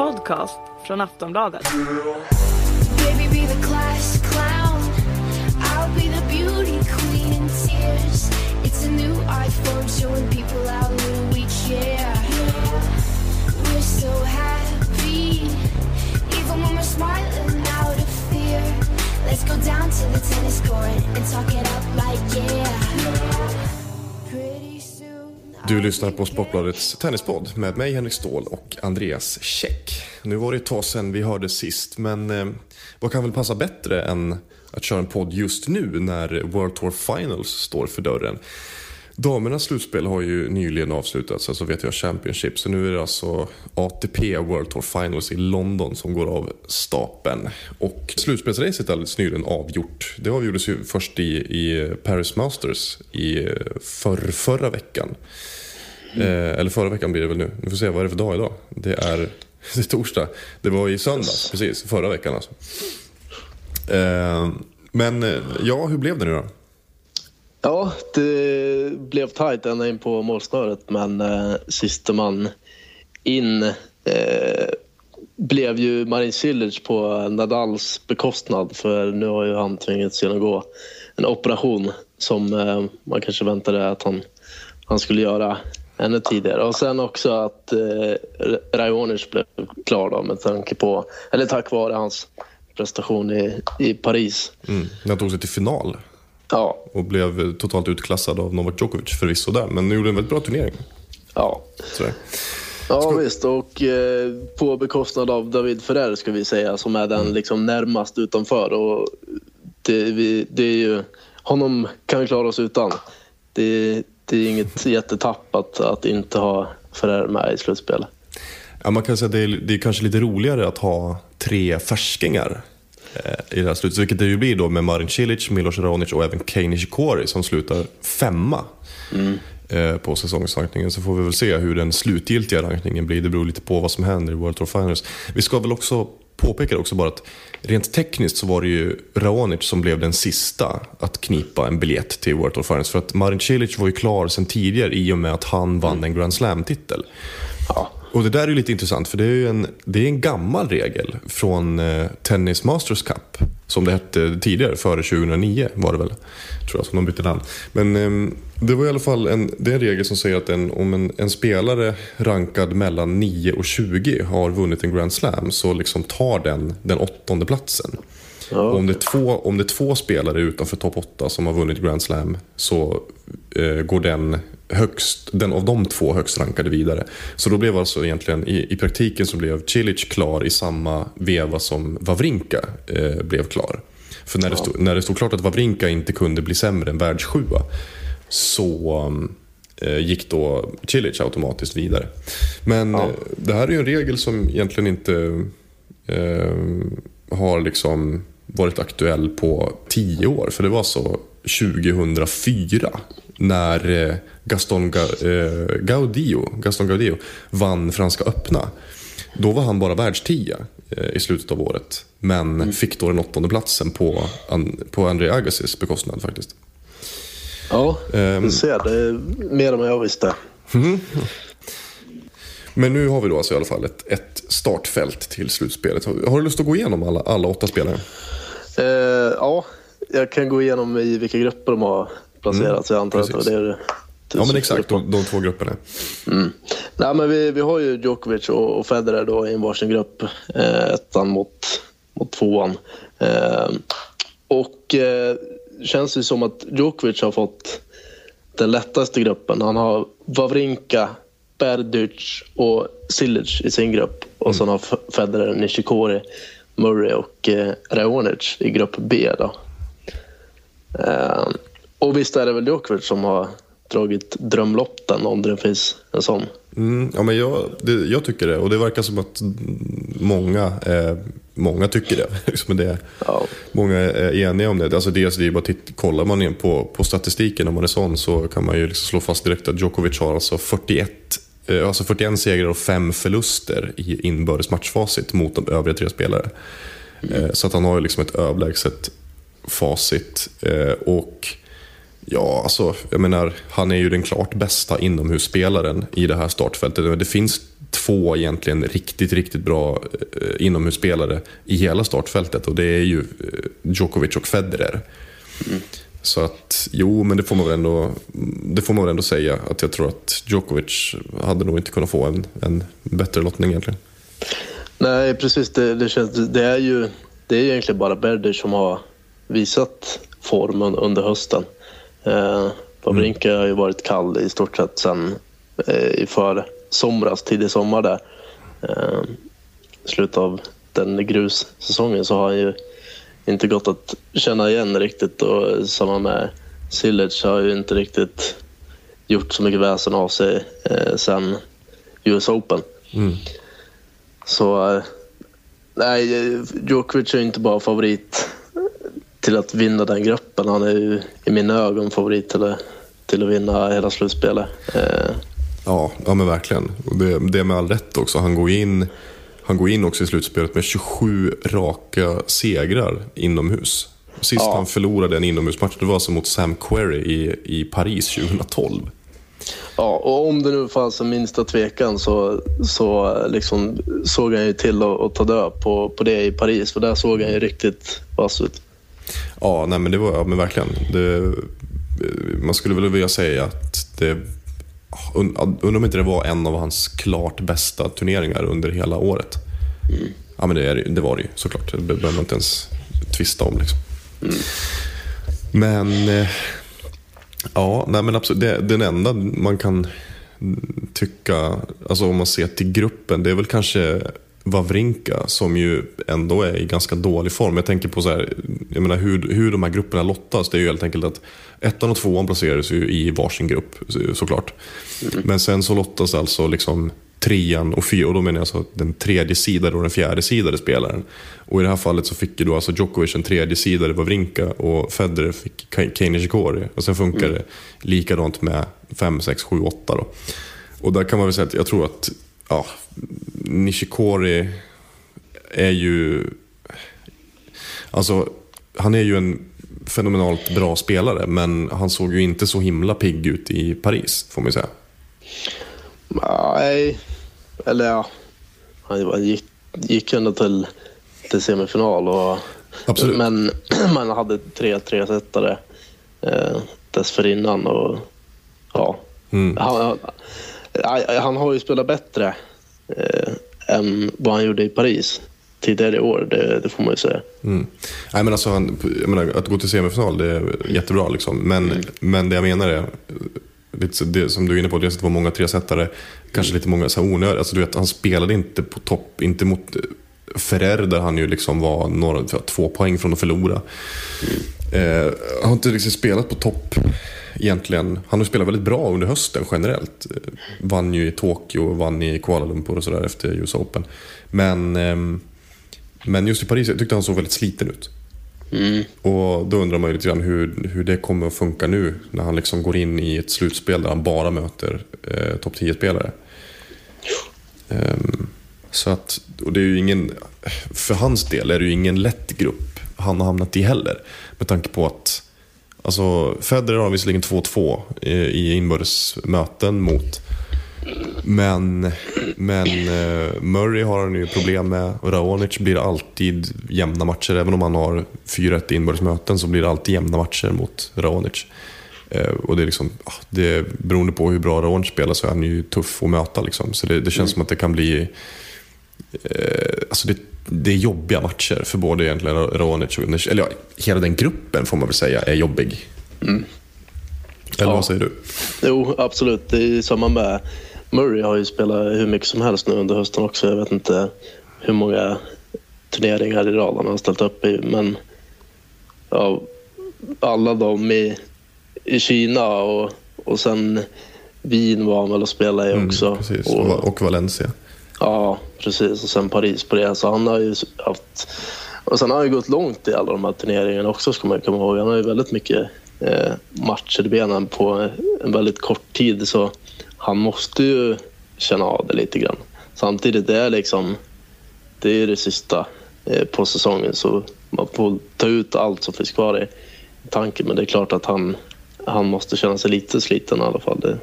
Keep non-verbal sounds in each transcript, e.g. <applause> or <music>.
podcast från Aftonbladet. Baby, be the class clown. I'll be the beauty queen in tears. It's a new iPhone showing people little. We're so happy, even when we're smiling out of fear. Let's go down to the tennis court and talk it up like yeah. Pretty. Du lyssnar på Sportbladets tennispodd med mig Henrik Ståhl och Andreas Käck. Nu var det ett tag sedan vi hörde sist, men eh, vad kan väl passa bättre än att köra en podd just nu när World Tour Finals står för dörren? Damernas slutspel har ju nyligen avslutats, alltså vet jag Championship, så nu är det alltså ATP World Tour Finals i London som går av stapeln. Och slutspelsracet är alldeles nyligen avgjort. Det avgjordes ju först i, i Paris Masters i eh, för, förra veckan. Eh, eller förra veckan blir det väl nu. Vi får se, vad är det för dag idag? Det är, <laughs> det är torsdag. Det var i söndags, precis. Förra veckan alltså. Eh, men eh, ja, hur blev det nu då? Ja, det blev tajt ända in på målsnöret men eh, sista man in eh, blev ju Marin Cilic på Nadals bekostnad för nu har ju han tvingats genomgå en operation som eh, man kanske väntade att han, han skulle göra ännu tidigare. Och sen också att eh, Raonic blev klar då med tanke på, eller tack vare hans prestation i, i Paris. Mm. Han tog sig till final Ja, och blev totalt utklassad av Novak Djokovic förvisso där. Men gjorde en väldigt bra turnering. ja. Sådär. Ja visst och eh, på bekostnad av David Ferrer ska vi säga som är den liksom närmast utanför och det, vi, det är ju, honom kan vi klara oss utan. Det, det är inget jättetapp att, att inte ha Ferrer med i slutspelet. Ja, man kan säga att det är, det är kanske lite roligare att ha tre färskingar eh, i det här slutet. Vilket det ju blir då med Marin Cilic, Milos Raonic och även Kei Nishikori som slutar femma eh, på säsongsrankningen. Så får vi väl se hur den slutgiltiga rankningen blir. Det beror lite på vad som händer i World Tour Finals. Vi ska väl också påpekar också bara att rent tekniskt så var det ju Raonic som blev den sista att knipa en biljett till World of Finance För att Marin Cilic var ju klar sedan tidigare i och med att han vann en Grand Slam-titel. Ja, och det där är ju lite intressant för det är ju en, det är en gammal regel från eh, Tennis Masters Cup. Som det hette tidigare, före 2009 var det väl. Tror jag, som de bytte namn. Men ehm, det var i alla fall en, det är en regel som säger att en, om en, en spelare rankad mellan 9 och 20 har vunnit en Grand Slam så liksom tar den den åttonde platsen. Och om, det är två, om det två spelare utanför topp 8 som har vunnit Grand Slam så eh, går den, högst, den av de två högst rankade vidare. Så då blev alltså egentligen, i, i praktiken så blev Cilic klar i samma veva som Wawrinka eh, blev klar. För när det, stod, när det stod klart att Wawrinka inte kunde bli sämre än världssjua så eh, gick då Cilic automatiskt vidare. Men eh, det här är ju en regel som egentligen inte eh, har liksom varit aktuell på tio år. För det var så 2004 när eh, Gaston Ga- eh, Gaudio, Gaston Gaudio vann Franska öppna. Då var han bara världstia eh, i slutet av året. Men fick då den åttonde platsen på, på André Agassis bekostnad faktiskt. ja Ehm. du ser. Det är mer än vad jag visste. Men nu har vi då alltså i alla fall ett, ett startfält till slutspelet. Har, har du lust att gå igenom alla, alla åtta spelare? Eh, ja, jag kan gå igenom i vilka grupper de har placerats. jag antar att det var precis. det du Ja men exakt, de, de två grupperna. Nej, men vi, vi har ju Djokovic och, och Federer då i en varsin grupp. Eh, ettan mot, mot tvåan. Eh, och eh, känns det som att Djokovic har fått den lättaste gruppen. Han har Wawrinka, Berdych och Cilic i sin grupp. Och sen har Federer, Nishikori, Murray och eh, Raonic i grupp B. Då. Och visst är det väl Djokovic som har dragit drömlotten om det finns en sån. Mm, ja, men jag, det, jag tycker det och det verkar som att många, eh, många tycker det. <laughs> Liksom det Ja. Många är eniga om det. Alltså dels det är bara att titta, kollar man in på, på statistiken om man är sån så kan man ju liksom slå fast direkt att Djokovic har alltså 41, eh, alltså 41 segrar och 5 förluster i inbördes matchfacit mot de övriga tre spelare. Eh, så att han har ju liksom ett överlägset facit. Eh, och Ja, alltså, jag menar, han är ju den klart bästa inomhusspelaren i det här startfältet. Det finns två egentligen riktigt, riktigt bra eh, inomhusspelare i hela startfältet och det är ju eh, Djokovic och Federer. Så att, jo, men det får man väl ändå, det får man väl ändå säga att jag tror att Djokovic hade nog inte kunnat få en, en bättre lottning egentligen. Nej, precis. Det, det, känns, det, är ju, det är ju egentligen bara Berder som har visat formen under hösten. Eh, Wawrinka har ju varit kall i stort sett sen eh, i för somras, tidig sommar där. Eh, slutet av den grussäsongen så har han ju inte gått att känna igen riktigt och samma med Silic har ju inte riktigt gjort så mycket väsen av sig eh, sen US Open. Så eh, nej, Djokovic är ju inte bara favorit till att vinna den gruppen. Han är ju i mina ögon favorit till att, till att vinna hela slutspelet. Eh, Ja, ja men verkligen. Och det, det är med all rätt också. Han går, in, han går in också i slutspelet med 27 raka segrar inomhus. Sist Ja. han förlorade en inomhusmatch det var alltså mot Sam Querrey i, i Paris 2012. Ja, och om det nu fanns en minsta tvekan så, så liksom såg han ju till att, att ta död på, på det i Paris. För där såg han ju riktigt vass ut. Ja, nej men det var ja, men verkligen. Det, eh, man skulle väl vilja säga att det und- undrar om inte det var en av hans klart bästa turneringar under hela året. Ja, men det, är, det var det ju såklart. Det behöver man inte ens tvista om. Liksom. Men, eh, ja, nej men absolut. Det, den enda man kan tycka, alltså om man ser till gruppen, det är väl kanske Wawrinka som ju ändå är i ganska dålig form. Jag tänker på så här, jag menar hur, hur de här grupperna lottas. Det är ju helt enkelt att ettan och tvåan placeras ju i varsin grupp så- såklart. Men sen så lottas alltså liksom trean och fyra, och då menar jag alltså den tredje sidade och den fjärde sidade spelaren. Och i det här fallet så fick ju då alltså Djokovic en tredje sidade Wawrinka och Federer fick Kei Nishikori. Och sen funkar det likadant med 5, 6, 7, 8 då. Och där kan man väl säga att jag tror att ja, Nishikori är ju... Alltså, han är ju en fenomenalt bra spelare, men han såg ju inte så himla pigg ut i Paris, får man ju säga. Nej, eller ja. Han gick, gick ändå till, till semifinal. Och, Absolut. Men <clears throat> man hade tre tresetare eh, dessförinnan. Och, ja. Mm. han, han, han har ju spelat bättre eh, än vad han gjorde i Paris tidigare i år. Det, det får man ju säga. Mm. Nej, men alltså, han, jag menar, att gå till semifinal det är jättebra. Liksom. Men, men det jag menar är, lite, det, som du är inne på, dels att det var många tresetare, kanske lite många så här onödiga. Alltså, du vet, han spelade inte på topp, inte mot eh, Ferrer där han ju liksom var några, två poäng från att förlora. Eh, han har inte riktigt spelat på topp egentligen. Han har spelat väldigt bra under hösten generellt. Eh, Vann ju i Tokyo, vann i Kuala Lumpur och sådär efter US Open. Men, ehm, men just i Paris jag tyckte han såg väldigt sliten ut. Och då undrar man ju lite grann hur, hur det kommer att funka nu när han liksom går in i ett slutspel där han bara möter eh, topp 10-spelare. Ehm, så att, och det är ju ingen, för hans del är det ju ingen lätt grupp han har hamnat i heller. Med tanke på att alltså, Federer har visserligen 2-2 i, i inbördes möten mot men, men eh, Murray har han ju problem med. Raonic blir alltid jämna matcher. Även om han har 4-1 inbördes möten så blir det alltid jämna matcher mot Raonic. Eh, och det är liksom, ah, det, beroende på hur bra Raonic spelar så är han ju tuff att möta. Liksom. Så det, det känns som att det kan bli... Eh, alltså det, det är jobbiga matcher för både egentligen Raonic och Eller ja, hela den gruppen får man väl säga är jobbig. Eller Ja. vad säger du? Jo, absolut. Det är samma med Murray har ju spelat hur mycket som helst nu under hösten också. Jag vet inte hur många turneringar i rad han har ställt upp i. Men ja, alla de i, i Kina och, och sen Wien var han väl och spelade i också. Mm, precis. Och, Och, Valencia. Ja, precis. Och sen Paris på det. Så han har ju haft... Och sen har han ju gått långt i alla de här turneringarna också, ska man komma ihåg. Han har ju väldigt mycket eh, matcher i benen på en väldigt kort tid. Så han måste ju känna av det lite grann. Samtidigt, det är liksom... Det är det sista eh, på säsongen, så man får ta ut allt som finns kvar i tanken. Men det är klart att han, han måste känna sig lite sliten i alla fall. Det,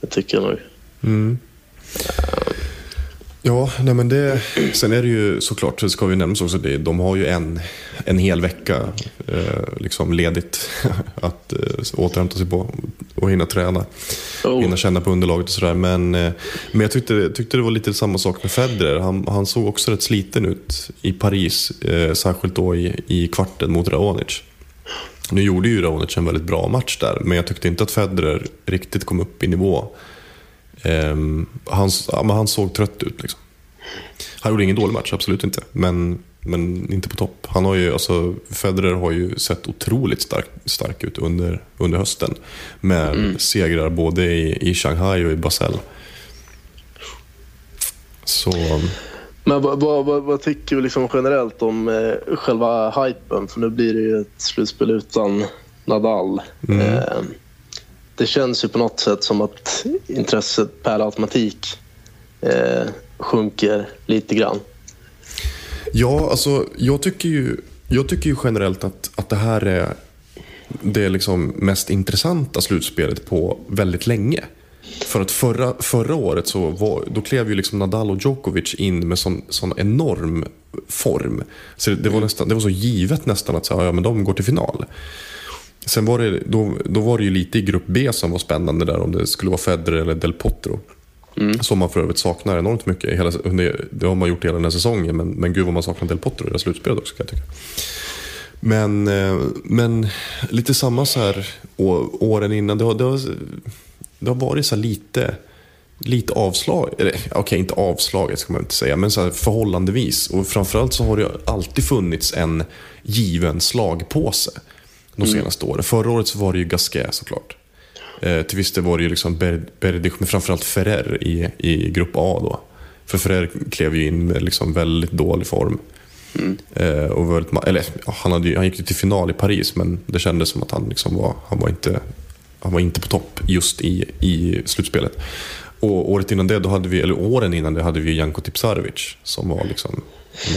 det tycker jag nog. Mm. Ja, nej men det, sen är det ju såklart, det ska vi nämna också, det, de har ju en, en hel vecka eh, liksom ledigt <laughs> att eh, återhämta sig på och hinna träna. Oh. Hinna känna på underlaget och sådär. Men, eh, men jag tyckte, tyckte det var lite samma sak med Federer. Han, han såg också rätt sliten ut i Paris, eh, särskilt då i, i kvarten mot Raonic. Nu gjorde ju Raonic en väldigt bra match där, men jag tyckte inte att Federer riktigt kom upp i nivå. Ehm, han, ja, han såg trött ut. Liksom. Han gjorde ingen dålig match, absolut inte. Men, men inte på topp. Han har ju, alltså, Federer har ju sett otroligt stark, stark ut under, under hösten. Med segrar både i, i Shanghai och i Basel. Så... Men vad, vad, vad, tycker vi liksom generellt om eh, själva hypen? För nu blir det ju ett slutspel utan Nadal. Eh, det känns ju på något sätt som att intresset per automatik eh, sjunker lite grann. Ja, alltså jag tycker ju, jag tycker ju generellt att, att det här är det liksom mest intressanta slutspelet på väldigt länge. För att förra, förra året så var, då klev ju liksom Nadal och Djokovic in med sån, sån enorm form. Så det, det, var nästan, det var så givet nästan att så, ja, men de går till final. Sen var det, då, då var det ju lite i grupp B som var spännande där om det skulle vara Federer eller Del Potro. Som man för övrigt saknar enormt mycket. Hela, det har man gjort hela den här säsongen men, men gud vad man saknar Del Potro i det här slutspelet också kan jag tycka. Men, eh, men lite samma så här å- åren innan. Det har, det har, det har varit så lite, lite avslag. Eller okej, inte avslaget ska man inte säga. Men så förhållandevis. Och framförallt så har det alltid funnits en given slagpåse. De senaste åren. Förra året så var det ju Gasquet såklart. Eh, till viss del var det ju liksom Ber- Berdych, men framförallt Ferrer i, i grupp A då. För Ferrer klev ju in med liksom väldigt dålig form. Eh, och väldigt, eller, han, hade ju, han gick ju till final i Paris, men det kändes som att han, liksom var, han, var, inte, han var inte på topp just i, i slutspelet. Och året innan det, då hade vi, eller åren innan det, hade vi Janko Tipsarevic som var liksom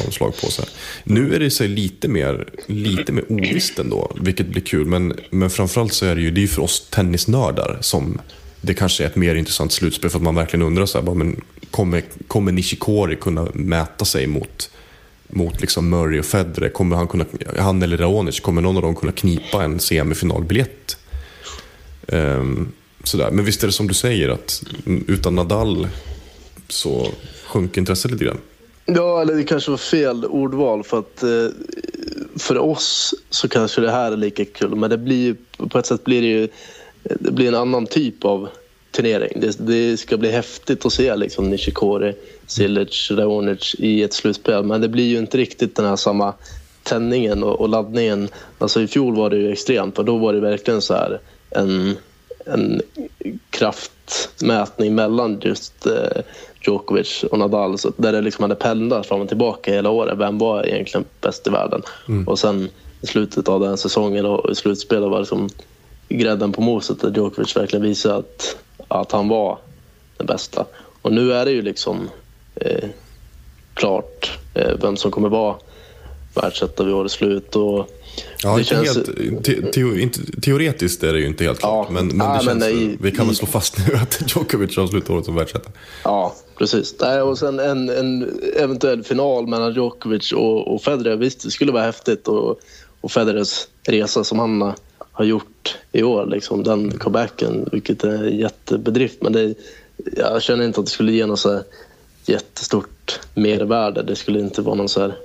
någon slag på sig. Nu är det sig lite mer, lite mer ovisst ändå, vilket blir kul. Men, men framförallt så är det ju det är för oss tennisnördar som det kanske är ett mer intressant slutspel för att man verkligen undrar så här, bara, men kommer, kommer Nishikori kunna mäta sig mot mot liksom Murray och Federer. Kommer han, kunna, han eller Raonic, kommer någon av dem kunna knipa en semifinalbiljett? Um, sådär. Men visst är det som du säger att utan Nadal så sjunker intresset lite grann. Ja, eller det kanske var fel ordval för att eh, för oss så kanske det här är lika kul. Men det blir ju, på ett sätt blir det ju eh, det blir en annan typ av turnering. Det, det ska bli häftigt att se liksom Nishikori, Silic, Raonic i ett slutspel. Men det blir ju inte riktigt den här samma tändningen och, och laddningen. Alltså i fjol var det ju extremt och då var det verkligen så här en, en kraftmätning mellan just eh, Djokovic och Nadal. Så där det liksom hade pendlat fram och tillbaka hela året. Vem var egentligen bäst i världen? Och sen i slutet av den säsongen och i slutspelet var det som grädden på moset där Djokovic verkligen visade att, att han var den bästa. Och nu är det ju liksom eh, klart eh, vem som kommer vara världsetta vid årets slut. Och Ja, det inte känns- helt, te, teo, inte, teoretiskt är det ju inte helt klart. Ja. Men, men, det Ja, men känns, i- vi kan väl slå fast nu <laughs> att Djokovic avslutar året som världsetta. Ja, precis. Nej, och sen en, en eventuell final mellan Djokovic och, och Federer. Visst, det skulle vara häftigt. Och, och Federers resa som han har- har gjort i år, liksom, den comebacken, vilket är en jättebedrift. Men det, jag känner inte att det skulle ge något så här jättestort mervärde. Det skulle inte vara någon så här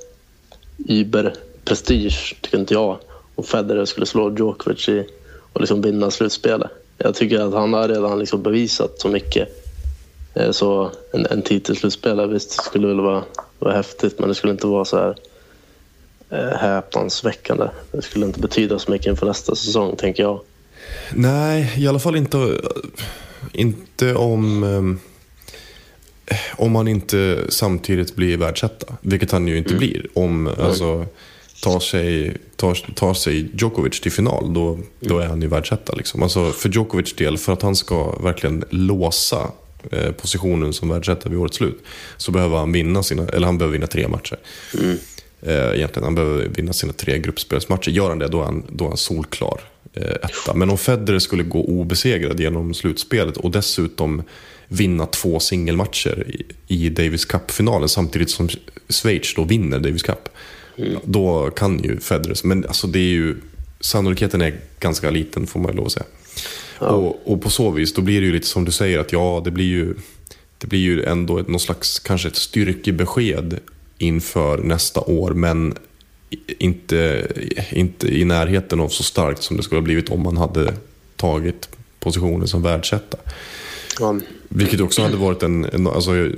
Uber-prestige, tycker inte jag. Om Federer skulle slå Djokovic i, och liksom vinna slutspelet. Jag tycker att han har redan liksom bevisat så mycket. Eh, Så en, en titelslutspelare, visst det skulle väl vara, vara häftigt men det skulle inte vara så här eh, häpnadsväckande. Det skulle inte betyda så mycket inför nästa säsong, tänker jag. Nej, i alla fall inte, inte om, om han inte samtidigt blir världsetta. Vilket han ju inte blir. Om alltså, tar, sig, tar, tar sig Djokovic till final, då, då är han ju världsetta. Liksom. Alltså, för Djokovic del, för att han ska verkligen låsa eh, positionen som världsetta vid årets slut, så behöver han vinna sina, eller han behöver vinna tre matcher. Eh, egentligen, han behöver vinna sina tre gruppspelsmatcher. Gör han det, då är han, då är han solklar eh, etta. Men om Federer skulle gå obesegrad genom slutspelet och dessutom vinna två singelmatcher i, i Davis Cup-finalen samtidigt som Schweiz då vinner Davis Cup. Då kan ju Federer, men alltså det är ju, sannolikheten är ganska liten får man lov att säga. Och, och på så vis, då blir det ju lite som du säger att ja, det blir ju, det blir ju ändå ett, någon slags, kanske ett styrkebesked inför nästa år, men inte, inte i närheten av så starkt som det skulle ha blivit om man hade tagit positionen som världsetta. Ja, Vilket också hade varit en, en alltså,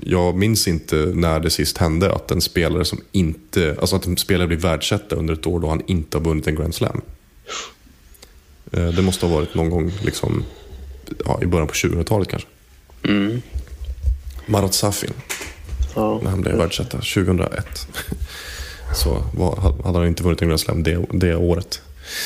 jag minns inte när det sist hände att en spelare som inte, alltså att en spelare blir världsetta under ett år då han inte har vunnit en Grand Slam. Eh, Det måste ha varit någon gång liksom, ja, i början på 2000-talet kanske. mm, Marat Safin, ja. när han blev världsetta 2001. Så var, hade han inte vunnit en Grand Slam det, det året.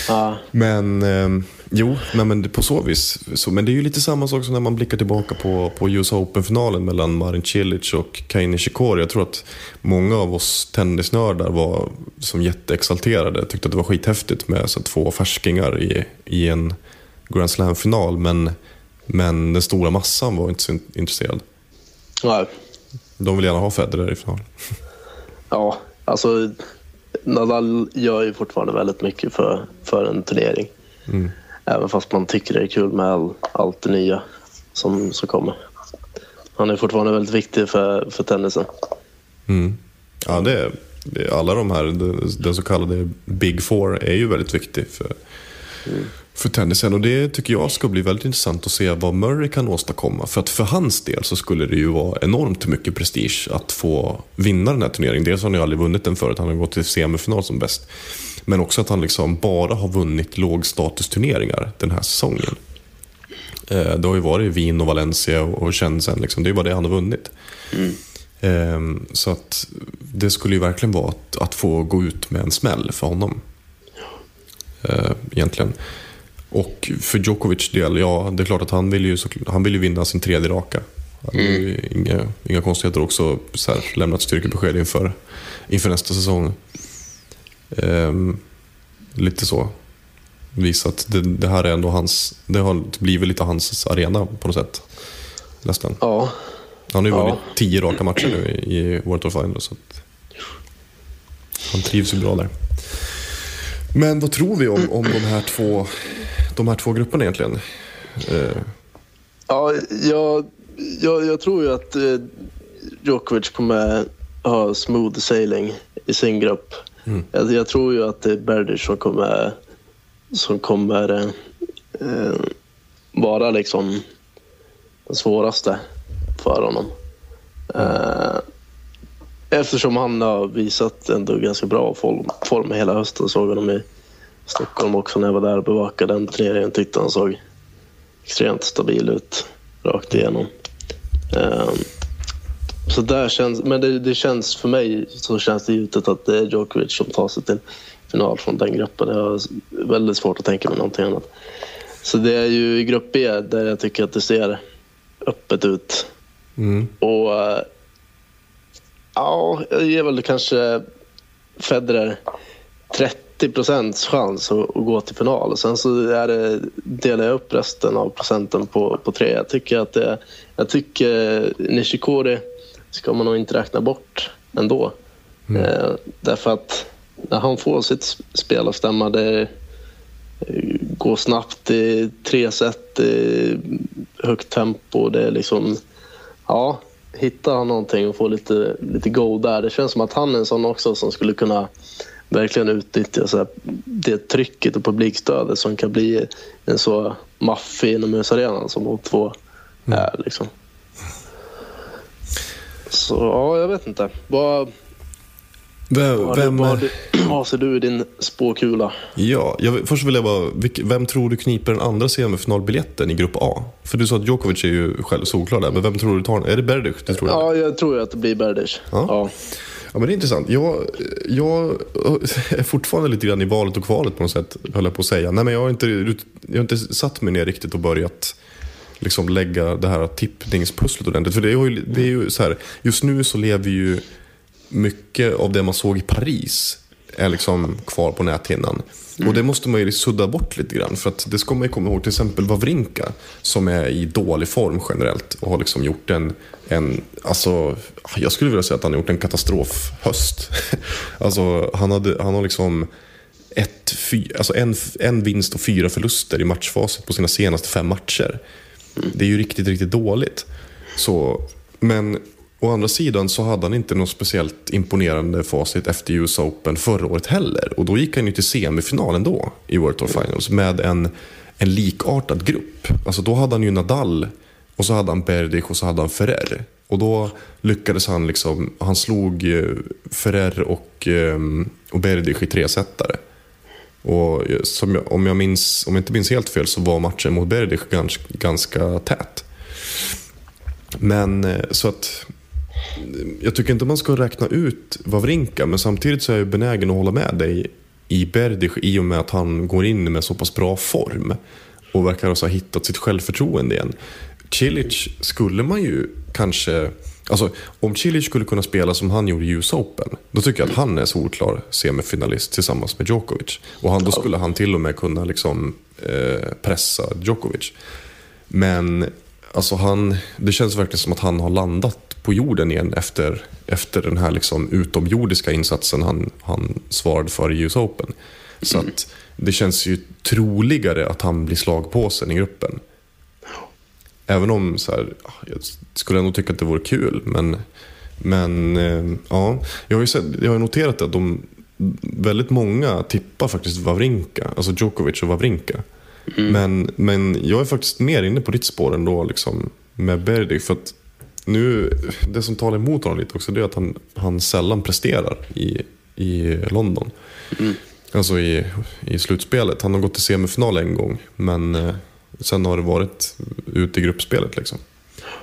ja. Men eh, jo, nej, men på så vis. Så, men det är ju lite samma sak som när man blickar tillbaka på, på US Open-finalen mellan Marin Cilic och Kei Nishikori. Jag tror att många av oss tennisnördar var som jätteexalterade. Tyckte att det var skithäftigt med så, två färskingar i, i en Grand Slam-final. Men, men den stora massan var inte så in- intresserad. Nej. De vill gärna ha Federer i finalen. <laughs> Ja, alltså Nadal gör ju fortfarande väldigt mycket för, för en turnering. Mm. Även fast man tycker det är kul med all, allt det nya som, som kommer. Han är fortfarande väldigt viktig för, för tennisen. Mm. Ja, det är, alla de här, den, så kallade Big Four är ju väldigt viktig för, för tennisen. Och det tycker jag ska bli väldigt intressant att se vad Murray kan åstadkomma. För att för hans del så skulle det ju vara enormt mycket prestige att få vinna den här turneringen. Dels har han ju aldrig vunnit den förut, han har gått till semifinal som bäst. Men också att han liksom bara har vunnit lågstatusturneringar den här säsongen. Eh, det har ju varit Wien och Valencia och Shenzhen, liksom. det är bara det han har vunnit. Mm. Så att det skulle ju verkligen vara att, att få gå ut med en smäll för honom. Eh, egentligen. Och för Djokovic del, ja det är klart att han vill ju, han vill ju vinna sin tredje raka. Ju inga, inga konstigheter också så här, lämnat styrkebesked inför, inför nästa säsong. Ehm, lite så. Visa att det, det här är ändå hans, det har blivit lite hans arena på något sätt. Nästan. Ja, Han har ju Ja. vunnit tio raka matcher nu i World of Finals. Så han trivs ju bra där. Men vad tror vi om, om de, här två, de här två grupperna egentligen? Eh, ja jag, jag, jag tror ju att eh, Djokovic kommer ha smooth sailing i sin grupp. Jag, jag tror ju att det är Berdych som kommer, som kommer eh, vara liksom den svåraste för honom. Eh, eftersom han har visat ändå ganska bra form, form hela hösten. Såg honom i Stockholm också när jag var där och bevakade den turneringen. Tyckte han såg extremt stabil ut rakt igenom. Eh, så där känns, men det, det känns för mig så känns det givet att det är Djokovic som tar sig till final från den gruppen. Jag har väldigt svårt att tänka mig någonting annat. Så det är ju i grupp B där jag tycker att det ser öppet ut. mm, Och eh, ja, jag ger väl kanske Federer 30 procents chans att, att gå till final. Sen så är det, delar jag upp resten av procenten på, på tre. Jag tycker att det, jag tycker Nishikori ska man nog inte räkna bort ändå. Eh, därför att när han får sitt spel att stämma, det går snabbt, är tre set, är högt tempo, det är liksom ja, hittar han någonting och får lite, lite go där. Det känns som att han är en sån också som skulle kunna verkligen utnyttja så här, det trycket och publikstödet som kan bli en så maffig inomhusarenan som de två är. Liksom. Så ja, jag vet inte. Vad, vem, vem, vad, vad ser du i din spåkula? ja, jag, först vill jag bara, vem tror du kniper den andra semifinalbiljetten i grupp A? För du sa att Djokovic är ju själv solklar där, men vem tror du tar den? Är det Berdych? Tror. Ja, jag tror att det blir Berdych. Ja. Ja. Ja, men det är intressant. Jag, jag eh, är fortfarande lite grann i valet och kvalet på något sätt, höll jag på att säga. Nej, men jag, har inte, jag har inte satt mig ner riktigt och börjat liksom lägga det här tippningspusslet ordentligt. För det är ju, det är ju så här, just nu så lever ju mycket av det man såg i Paris är liksom kvar på näthinnan. Och det måste man ju sudda bort lite grann. För att det ska man ju komma ihåg, till exempel Wawrinka som är i dålig form generellt och har liksom gjort en, en alltså, jag skulle vilja säga att han har gjort en katastrofhöst. <laughs> alltså, han, hade, han har liksom ett, fy, alltså en, en vinst och fyra förluster i matchfasen på sina senaste fem matcher. Det är ju riktigt, riktigt dåligt. Så, men å andra sidan så hade han inte något speciellt imponerande facit efter US Open förra året heller. Och då gick han ju till semifinalen då i World Tour Finals med en, en likartad grupp. Alltså då hade han ju Nadal och så hade han Berdych och så hade han Ferrer. Och då lyckades han liksom, han slog eh, Ferrer och, eh, och Berdych i tresetare. Och eh, som jag, om, jag minns, om jag inte minns helt fel så var matchen mot Berdych ganska, ganska tät. Men så att jag tycker inte man ska räkna ut Wawrinka, men samtidigt så är jag benägen att hålla med dig i Berdych i och med att han går in med så pass bra form och verkar ha hittat sitt självförtroende igen. Cilic skulle man ju kanske... Alltså, om Cilic skulle kunna spela som han gjorde i US Open, då tycker jag att han är solklar semifinalist tillsammans med Djokovic. Och han, då skulle han till och med kunna liksom, eh, pressa Djokovic. Men alltså han, det känns verkligen som att han har landat på jorden igen efter, efter den här liksom utomjordiska insatsen han, han svarade för i US Open. Så att det känns ju troligare att han blir slagpåsen i gruppen. Även om så här, jag skulle ändå tycka att det vore kul. Men, men eh, ja, jag har sett, jag har noterat att de, väldigt många tippar faktiskt Wawrinka, alltså Djokovic och Wawrinka. Mm. Men, men jag är faktiskt mer inne på ditt spår ändå liksom, med Berdy. För att nu, det som talar emot honom lite också det är att han, han sällan presterar i, i London. Mm. Alltså i, i slutspelet. Han har gått till semifinal en gång men eh, sen har det varit ute i gruppspelet. Liksom.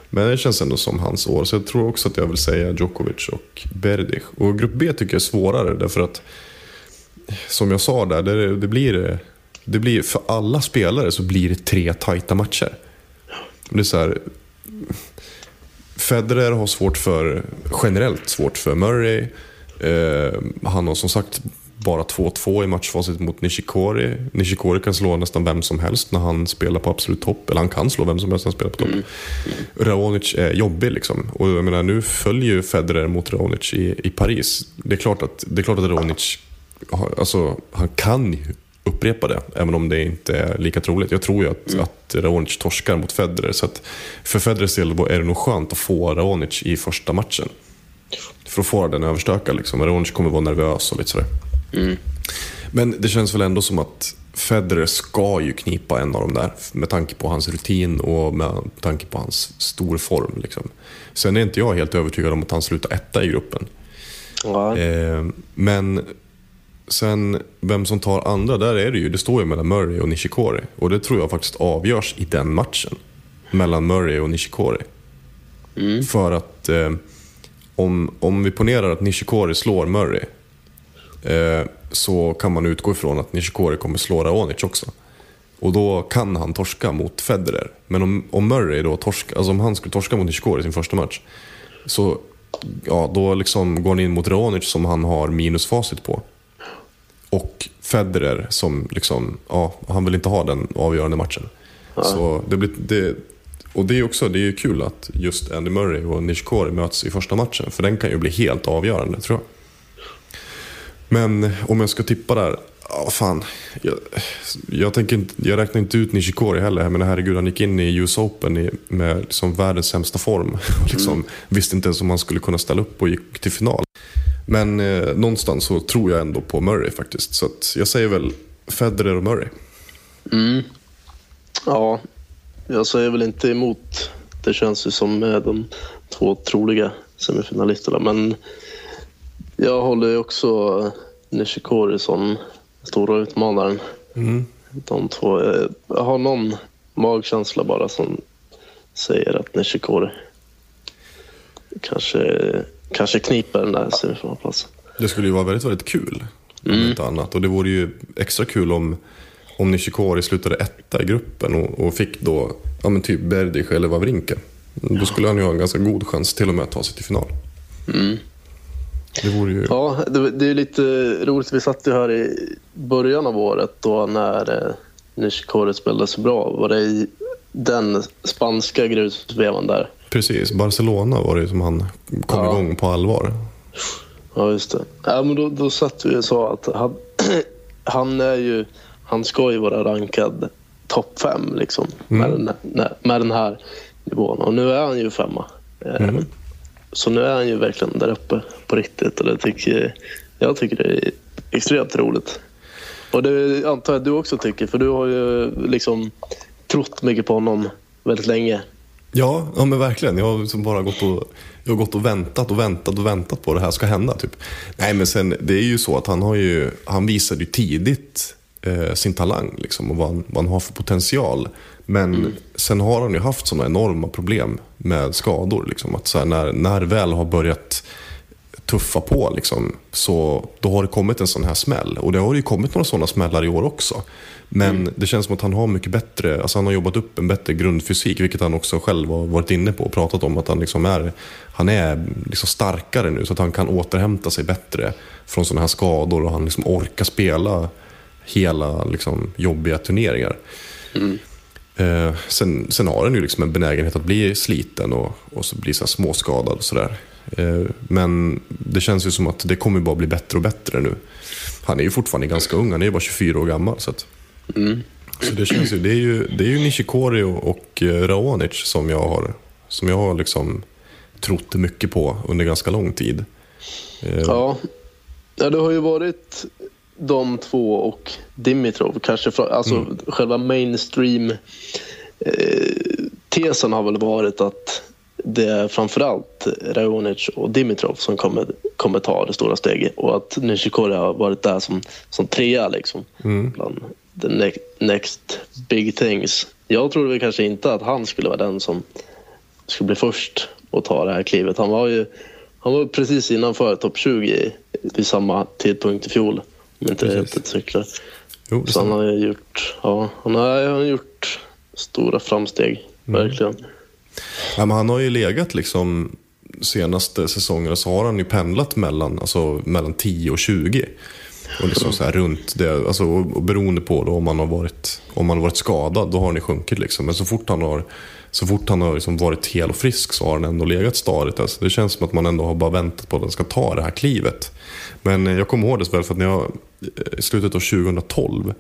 Men det känns ändå som hans år. Så jag tror också att jag vill säga Djokovic och Berdych. Och grupp B tycker jag är svårare därför att som jag sa där, det, det blir, det blir, för alla spelare så blir det tre tajta matcher. Det är så här, Federer har svårt för, generellt svårt för Murray. Eh, han har som sagt bara 2-2 i matchfacit mot Nishikori. Nishikori kan slå nästan vem som helst när han spelar på absolut topp. Eller han kan slå vem som helst när han spelar på topp. Mm. Raonic är jobbig liksom. Och jag menar, nu följer ju Federer mot Raonic i, i Paris. Det är klart att, det är klart att Raonic, alltså, han kan ju upprepa det, även om det inte är lika troligt. Jag tror ju att, mm. att Raonic torskar mot Federer. Så att för Federers del är det nog skönt att få Raonic i första matchen. För att få den överstökad. Liksom. Raonic kommer vara nervös och lite sådär. Mm. Men det känns väl ändå som att Federer ska ju knipa en av dem där med tanke på hans rutin och med tanke på hans stor form. Liksom. Sen är inte jag helt övertygad om att han slutar etta i gruppen. Ja. Eh, men Sen vem som tar andra, där är det ju, det står ju mellan Murray och Nishikori. Och det tror jag faktiskt avgörs i den matchen. Mellan Murray och Nishikori. Mm. För att eh, om, om vi ponerar att Nishikori slår Murray eh, så kan man utgå ifrån att Nishikori kommer slå Raonic också. Och då kan han torska mot Federer. Men om, om Murray då torska, alltså om han skulle torska mot Nishikori i sin första match så ja, då liksom går han in mot Raonic som han har minusfacit på. Och Federer som liksom, ja, han vill inte ha den avgörande matchen. Ja. Så det blir, det, och det är också det är kul att just Andy Murray och Nishikori möts i första matchen. För den kan ju bli helt avgörande tror jag. Men om jag ska tippa där, ja fan. Jag, jag, tänker inte, jag räknar inte ut Nishikori heller. Men herregud, han gick in i US Open i, med liksom världens sämsta form. Och <laughs> liksom, mm. Visste inte ens om han skulle kunna ställa upp och gick till final. Men eh, någonstans så tror jag ändå på Murray faktiskt. Så jag säger väl Federer och Murray. Mm. Ja, jag säger väl inte emot. Det känns ju som de två troliga semifinalisterna. Men jag håller ju också Nishikori som stora utmanaren. Mm. De två. Eh, jag har någon magkänsla bara som säger att Nishikori kanske kanske kniper den där semifinalplatsen. Det skulle ju vara väldigt, väldigt kul. Om mm. inte annat. Och det vore ju extra kul om, om Nishikori slutade etta i gruppen och, och fick då ja, men typ Berdych eller Wawrinka. Då skulle han ju ha en ganska god chans till och med att ta sig till final. Mm. Det vore ju... Ja, det, det är lite roligt. Vi satt ju här i början av året då när eh, Nishikori spelade så bra. Var det i den spanska grusvevan där? Precis, Barcelona var det som han kom Ja. igång på allvar. Ja, just det. Ja, men då, då satt vi och sa att han, <clears throat> han är ju... Han ska ju vara rankad topp fem liksom, med, den, med, den här nivån. Och nu är han ju femma. Eh, Så nu är han ju verkligen där uppe på riktigt. Och det tycker, jag tycker det är extremt roligt. Och det antar jag att du också tycker, för du har ju liksom trott mycket på honom väldigt länge. Ja, ja men verkligen. Jag har liksom bara gått och, jag har gått och väntat och väntat och väntat på att det här ska hända. Typ. Nej, men sen, det är ju så att han, har ju, han visade ju tidigt eh, sin talang liksom, och vad han, vad han har för potential. Men sen har han ju haft sådana enorma problem med skador. Liksom, att så här, när, när väl har börjat tuffa på liksom, så då har det kommit en sån här smäll. Och det har ju kommit några sådana smällar i år också. Men det känns som att han har mycket bättre, alltså han har jobbat upp en bättre grundfysik, vilket han också själv har varit inne på och pratat om. Att han liksom är, han är liksom starkare nu så att han kan återhämta sig bättre från sådana här skador och han liksom orkar spela hela liksom, jobbiga turneringar. Eh, sen, sen har han ju liksom en benägenhet att bli sliten och, och så bli så här småskadad och sådär. Eh, men det känns ju som att det kommer bara bli bättre och bättre nu. Han är ju fortfarande ganska ung, han är ju bara 24 år gammal. Så, att, så det känns ju, det är ju, det är ju Nishikori och, eh, Raonic som jag har, som jag har liksom trott mycket på under ganska lång tid. Eh, Ja. ja, det har ju varit de två och Dimitrov. Kanske fra, alltså själva mainstream eh, tesen har väl varit att det är framförallt Raonic och Dimitrov som kommer, kommer ta det stora steget och att Nishikori har varit där som, som trea liksom. Bland the ne- next big things. Jag trodde väl kanske inte att han skulle vara den som skulle bli först att ta det här klivet. Han var ju han var precis innanför topp 20 vid samma tidpunkt i fjol. Om inte ett cyklar. jo, Så han har ju gjort, ja, han har, han har gjort stora framsteg. Verkligen. Ja, men han har ju legat liksom senaste säsongerna så har han ju pendlat mellan, alltså, mellan 10 och 20. Och liksom så här runt det, alltså, och beroende på då, om man har varit, om man har varit skadad, då har den ju sjunkit. Liksom. Men så fort han har, så fort han har liksom varit hel och frisk så har den ändå legat stadigt. Alltså, det känns som att man ändå har bara väntat på att den ska ta det här klivet. Men eh, jag kommer ihåg det så väl för att när jag, eh, i slutet av 2012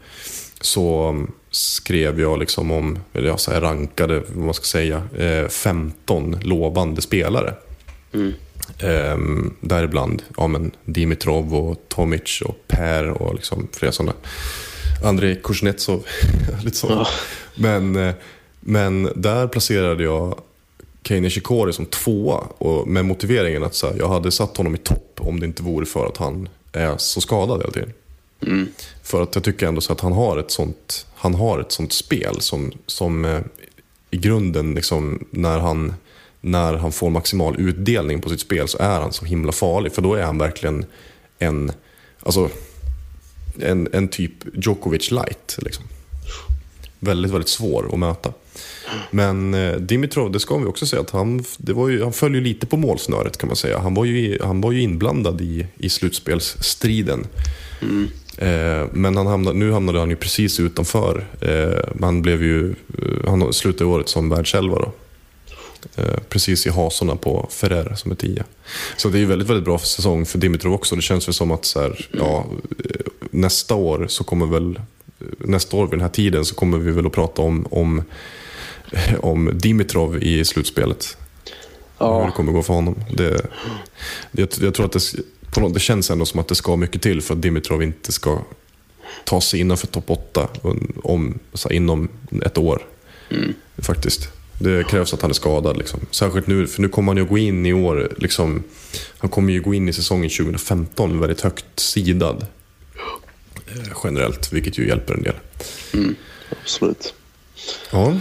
så mm, skrev jag liksom om, eller jag så här rankade, vad man ska säga, eh, 15 lovande spelare. Mm. Ehm, däribland ja, men Dimitrov och Tomic och Per och liksom flera sådana. Andrei Kuznetsov. <laughs> lite så. Men, eh, men där placerade jag Kei Nishikori som tvåa och med motiveringen att så här, jag hade satt honom i topp om det inte vore för att han är så skadad hela tiden. För att jag tycker ändå så att han har ett sånt, han har ett sånt spel som, som eh, i grunden, liksom, när, han, när han får maximal utdelning på sitt spel så är han så himla farlig. För då är han verkligen en, alltså, en, en typ Djokovic light. Liksom. Väldigt, väldigt svår att möta. Men eh, Dimitrov, det ska vi också säga att han, det var ju, han föll ju lite på målsnöret kan man säga. Han var ju, han var ju inblandad i, i slutspelsstriden. Eh, men han hamnade, nu hamnade han ju precis utanför. Eh, han, blev ju, eh, han slutade året som världselva då. Eh, precis i hasorna på Ferrer som är tia. Så det är ju väldigt, väldigt bra säsong för Dimitrov också. Det känns väl som att så här, ja, eh, nästa år så kommer väl nästa år vid den här tiden så kommer vi väl att prata om, om, om Dimitrov i slutspelet. Hur det Ja, kommer gå för honom. Det, det, jag tror att det, något, det känns ändå som att det ska mycket till för att Dimitrov inte ska ta sig innanför topp 8 om, så här, inom ett år. Faktiskt. Det krävs att han är skadad. Liksom. Särskilt nu, för nu kommer han ju gå in i år. Liksom, han kommer ju gå in i säsongen 2015 väldigt högt sidad. Eh, generellt, vilket ju hjälper en del. absolut. Ja.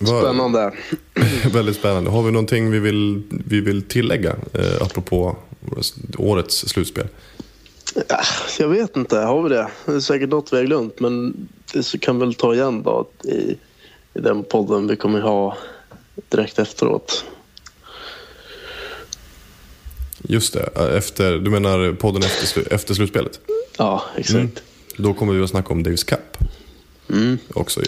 Vad- Spännande. <clears throat> Väldigt spännande. Har vi någonting vi vill, vi vill tillägga eh, apropå årets slutspel? Jag vet inte, har vi det? Det är säkert något vi har glömt, men det kan väl ta igen då i, i den podden vi kommer ha direkt efteråt. Just det, efter, du menar podden efter, efter slutspelet? Ja, exakt. Då kommer vi att snacka om Davis Cup Mm, också ju.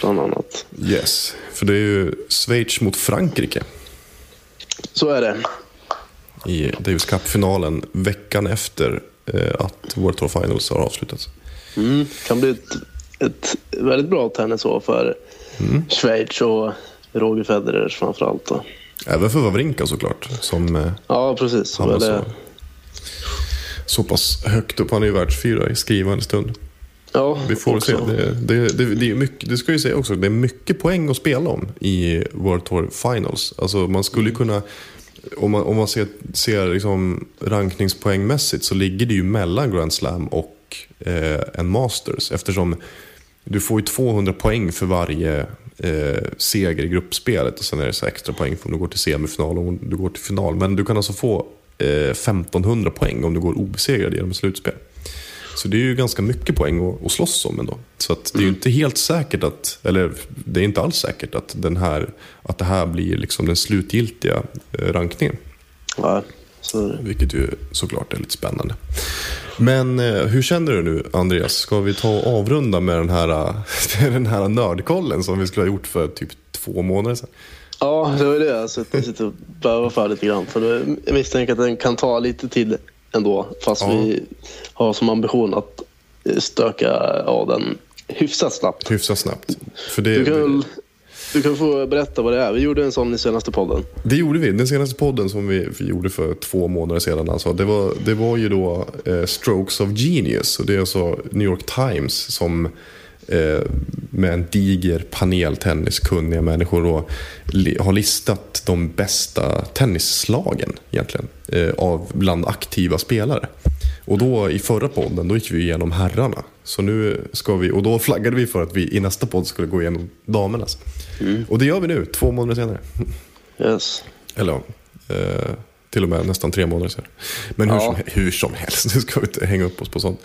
bland annat. Yes, för det är ju Schweiz mot Frankrike Så är det. i Davis Cup-finalen veckan efter eh, att World Tour Finals har avslutats. Mm, kan bli ett, ett väldigt bra tennisår för Schweiz och Roger Federer framförallt. Då. Även för Wawrinka såklart, som eh, Ja, precis. han var så, så pass högt upp. Han är ju världsfyra i skrivande stund. ja, Vi får se. också. Det, det, det, det, är mycket, det ska ju säga också, det är mycket poäng att spela om i World Tour Finals. Alltså man skulle ju kunna, om man, om man ser, ser liksom rankningspoängmässigt så ligger det ju mellan Grand Slam och eh, en Masters. Eftersom du får ju 200 poäng för varje eh, seger i gruppspelet och sen är det så extra poäng om du går till semifinal och om du går till final. Men du kan alltså få eh, 1500 poäng om du går obesegrad genom slutspel. Så det är ju ganska mycket poäng att, att slåss om ändå. Så att det är ju inte helt säkert att, eller det är inte alls säkert att, den här, att det här blir liksom den slutgiltiga eh, rankningen. Ja, så det. Vilket ju såklart är lite spännande. Men eh, hur känner du nu Andreas? Ska vi ta och avrunda med den här, eh, <laughs> den här nördkollen som vi skulle ha gjort för typ två månader sedan? Ja, det var det. Alltså, jag sitter och bövar för lite grann. För jag misstänker att den kan ta lite tid ändå. Fast Ja. vi har som ambition att stöka av den hyfsat snabbt. Hyfsat snabbt. För det, Du kan, väl, du kan få berätta vad det är. Vi gjorde en sån i senaste podden. Det gjorde vi. Den senaste podden som vi, gjorde för två månader sedan. Alltså, det, var, det var ju då eh, Strokes of Genius. Och det är alltså New York Times som eh, med en diger panel tenniskunniga människor då, li, har listat de bästa tennisslagen egentligen. Eh, av bland aktiva spelare. Och då i förra podden då gick vi igenom herrarna. Så nu ska vi, och då flaggade vi för att vi i nästa podd skulle gå igenom damernas. Och det gör vi nu, två månader senare. Yes. Eller ja, eh, till och med nästan tre månader sedan. Men hur, Ja. som, hur som helst, <laughs> nu ska vi inte hänga upp oss på sånt.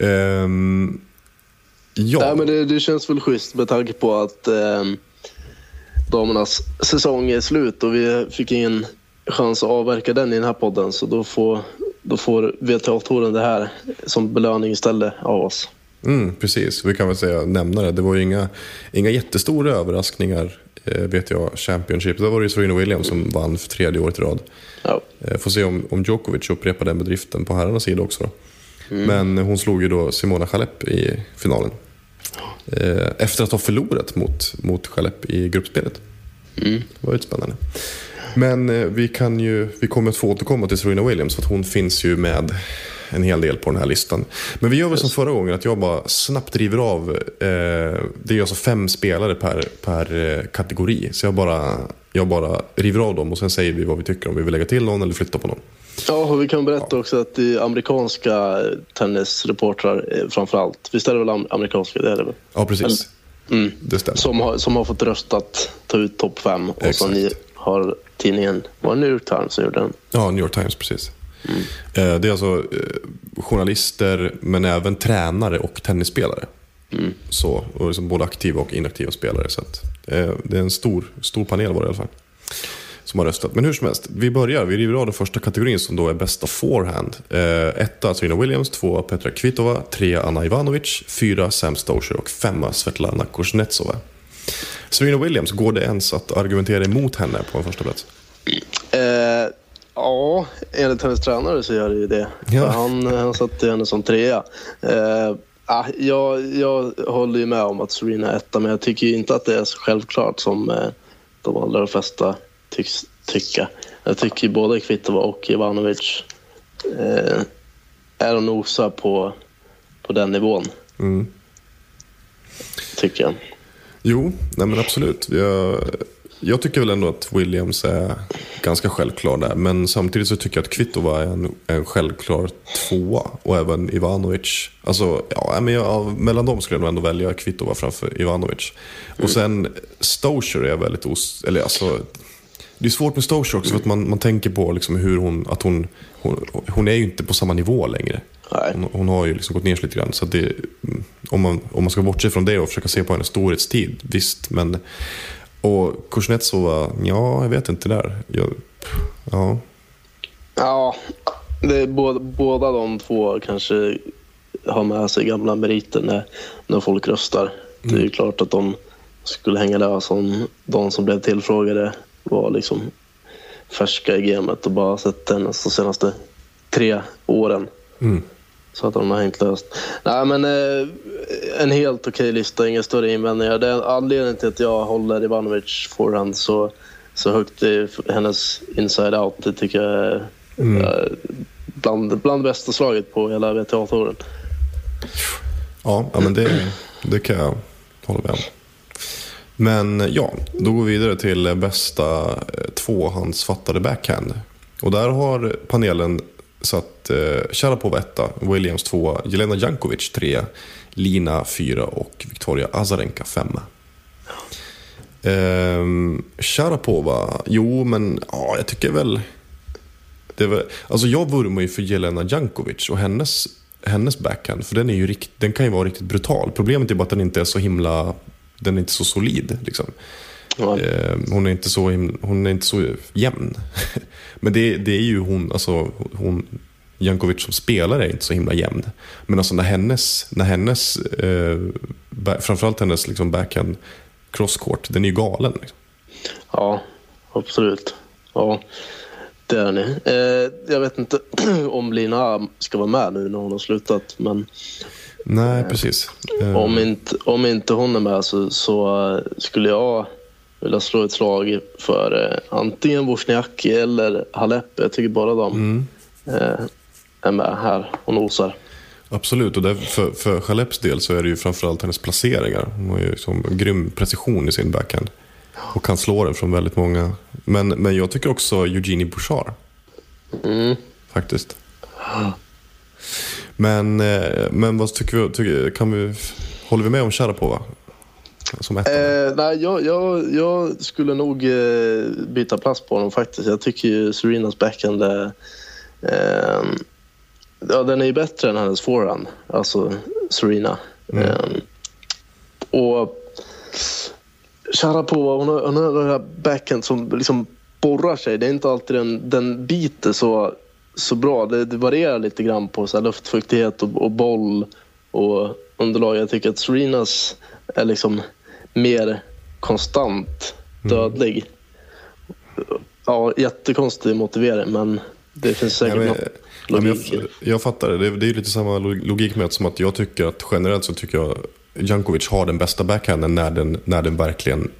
Ehm, ja, Nej, men det, det känns väl schysst med tanke på att eh, damernas säsong är slut och vi fick ingen chans att avverka den i den här podden. Så då får, då får VTA-touren det här som belöning istället av oss. mm, precis. Vi kan väl säga, nämna det. Det var ju inga, inga jättestora överraskningar, eh, vet jag, Championship. Där var det ju Serena Williams som vann för tredje året i rad. Ja, Eh, får se om, om Djokovic upprepar den bedriften på herrarnas sida också. Då. Men hon slog ju då Simona Halep i finalen. Eh, efter att ha förlorat mot, mot Halep i gruppspelet. Det var ju spännande. Men eh, vi, kan ju, vi kommer att få återkomma till Serena Williams för att hon finns ju med en hel del på den här listan. Men vi gör väl som förra gången att jag bara snabbt river av. Eh, det är alltså fem spelare per, per eh, kategori. Så jag bara, jag bara river av dem och sen säger vi vad vi tycker om vi vill lägga till någon eller flytta på någon. ja och vi kan berätta också att det är amerikanska tennisreportrar eh, framför allt. Visst är det väl am- amerikanska? Det är det väl. Ja, precis. Mm. Det stämmer. Som har, som har fått röstat ta ut topp fem. Och Exakt. så ni har tidningen, var det New York Times som gjorde den? Ja, New York Times, precis. Eh, Det är alltså eh, journalister, men även tränare och tennisspelare. Så, och liksom både aktiva och inaktiva spelare. Så att, eh, det är en stor, stor panel var det i alla fall. Som har röstat. Men hur som helst, vi börjar. Vi river av den första kategorin som då är bästa forehand. Eh, etta Serena Williams, tvåa Petra Kvitova, trea Anna Ivanovic, fyra Sam Stosur och femma Svetlana Kuznetsova. Serena Williams, går det ens att argumentera emot henne på en första plats? Eh, ja, enligt hennes tränare så gör det ju det. Ja. Han, han satte henne som trea. Eh, ah, jag, jag håller ju med om att Serena är etta, men jag tycker ju inte att det är så självklart som eh, de allra flesta tycks tycka. Jag tycker både Kvitova och Ivanovic eh, är och nosar på, på den nivån. Mm. Tycker jag. Jo, nej men absolut. Jag, jag tycker väl ändå att Williams är ganska självklar där. Men samtidigt så tycker jag att Kvitova är en, en självklar tvåa. Och även Ivanovic. Alltså, ja, men jag, mellan dem skulle jag nog ändå välja Kvitova framför Ivanovic. Och sen Stosur är väldigt os... Eller alltså... Det är svårt med Stosur också för att man, man tänker på liksom hur hon... Att hon, hon, hon är ju inte på samma nivå längre. Hon, hon har ju liksom gått ner sig lite grann. Så det, mm, om, man, om man ska bortse från det och försöka se på hennes storhetstid, visst. Men, och Kuznetsova, ja, jag vet inte där. Jag, ja. Ja, det båda, båda de två kanske har med sig gamla meriter när, när folk röstar. Det är ju klart att de skulle hänga lös om de som blev tillfrågade var liksom färska i gamet och bara sett tennis de senaste tre åren. Mm. Så att de har hängt löst. Nej, men eh, en helt okej lista, inga större invändningar. Det är anledningen till att jag håller Ivanovic forehand så, så högt i hennes inside out. Det tycker jag är eh, bland, bland det bästa slaget på hela WTA-touren. Ja, ja men det, det kan jag hålla med om. Men ja, då går vi vidare till bästa eh, tvåhandsfattade backhand. Och där har panelen satt eh, Sharapova etta, Williams tvåa, Jelena Jankovic trea, Lina fyra och Victoria Azarenka femma. Ehm, Sharapova, jo men ja, jag tycker väl... Det väl alltså jag vurmar ju för Jelena Jankovic och hennes, hennes backhand, för den, är ju rikt, den kan ju vara riktigt brutal. Problemet är bara att den inte är så himla... Den är inte så solid. Liksom. Ja. Eh, hon, är inte så himla, hon är inte så jämn. <laughs> Men det, det är ju hon, alltså hon, Jankovic som spelare är inte så himla jämn. Men alltså när hennes, när hennes eh, framförallt hennes liksom backhand crosscourt, den är ju galen. Liksom. Ja, absolut. Ja, det är ni. Eh, jag vet inte <clears throat> om Lina ska vara med nu när hon har slutat. Men Nej, precis. Eh, om, inte, om inte hon är med så, så eh, skulle jag vilja slå ett slag för eh, antingen Wozniacki eller Halep. Jag tycker bara de eh, är med här och nosar. Absolut, och där, för, för Chaleps del så är det ju framförallt hennes placeringar. Hon har ju som grym precision i sin backhand. Och kan slå den från väldigt många. Men, men jag tycker också Eugenie Bouchard. Mm. Faktiskt. Men, eh, men vad tycker vi? Tycker, kan vi håller vi med om Sharapova? Som ett Eh, nej, jag, jag, jag skulle nog eh, byta plats på honom faktiskt. Jag tycker ju Serenas backhand är... Eh, ja, den är ju bättre än hennes forehand, alltså Serena. Eh, och Sharapova, hon har, hon har den här backhand som liksom borrar sig. Det är inte alltid den, den biter så, så bra. Det, det varierar lite grann på så luftfuktighet och, och boll och underlag. Jag tycker att Serenas är liksom mer konstant dödlig. Ja, jättekonstig motivering, men det finns Ja, säkert ja, men logik. jag, jag fattar det. Det är, det är lite samma lo- logik med att, som att jag tycker att generellt så tycker jag Jankovic har den bästa backhanden när den, när den verkligen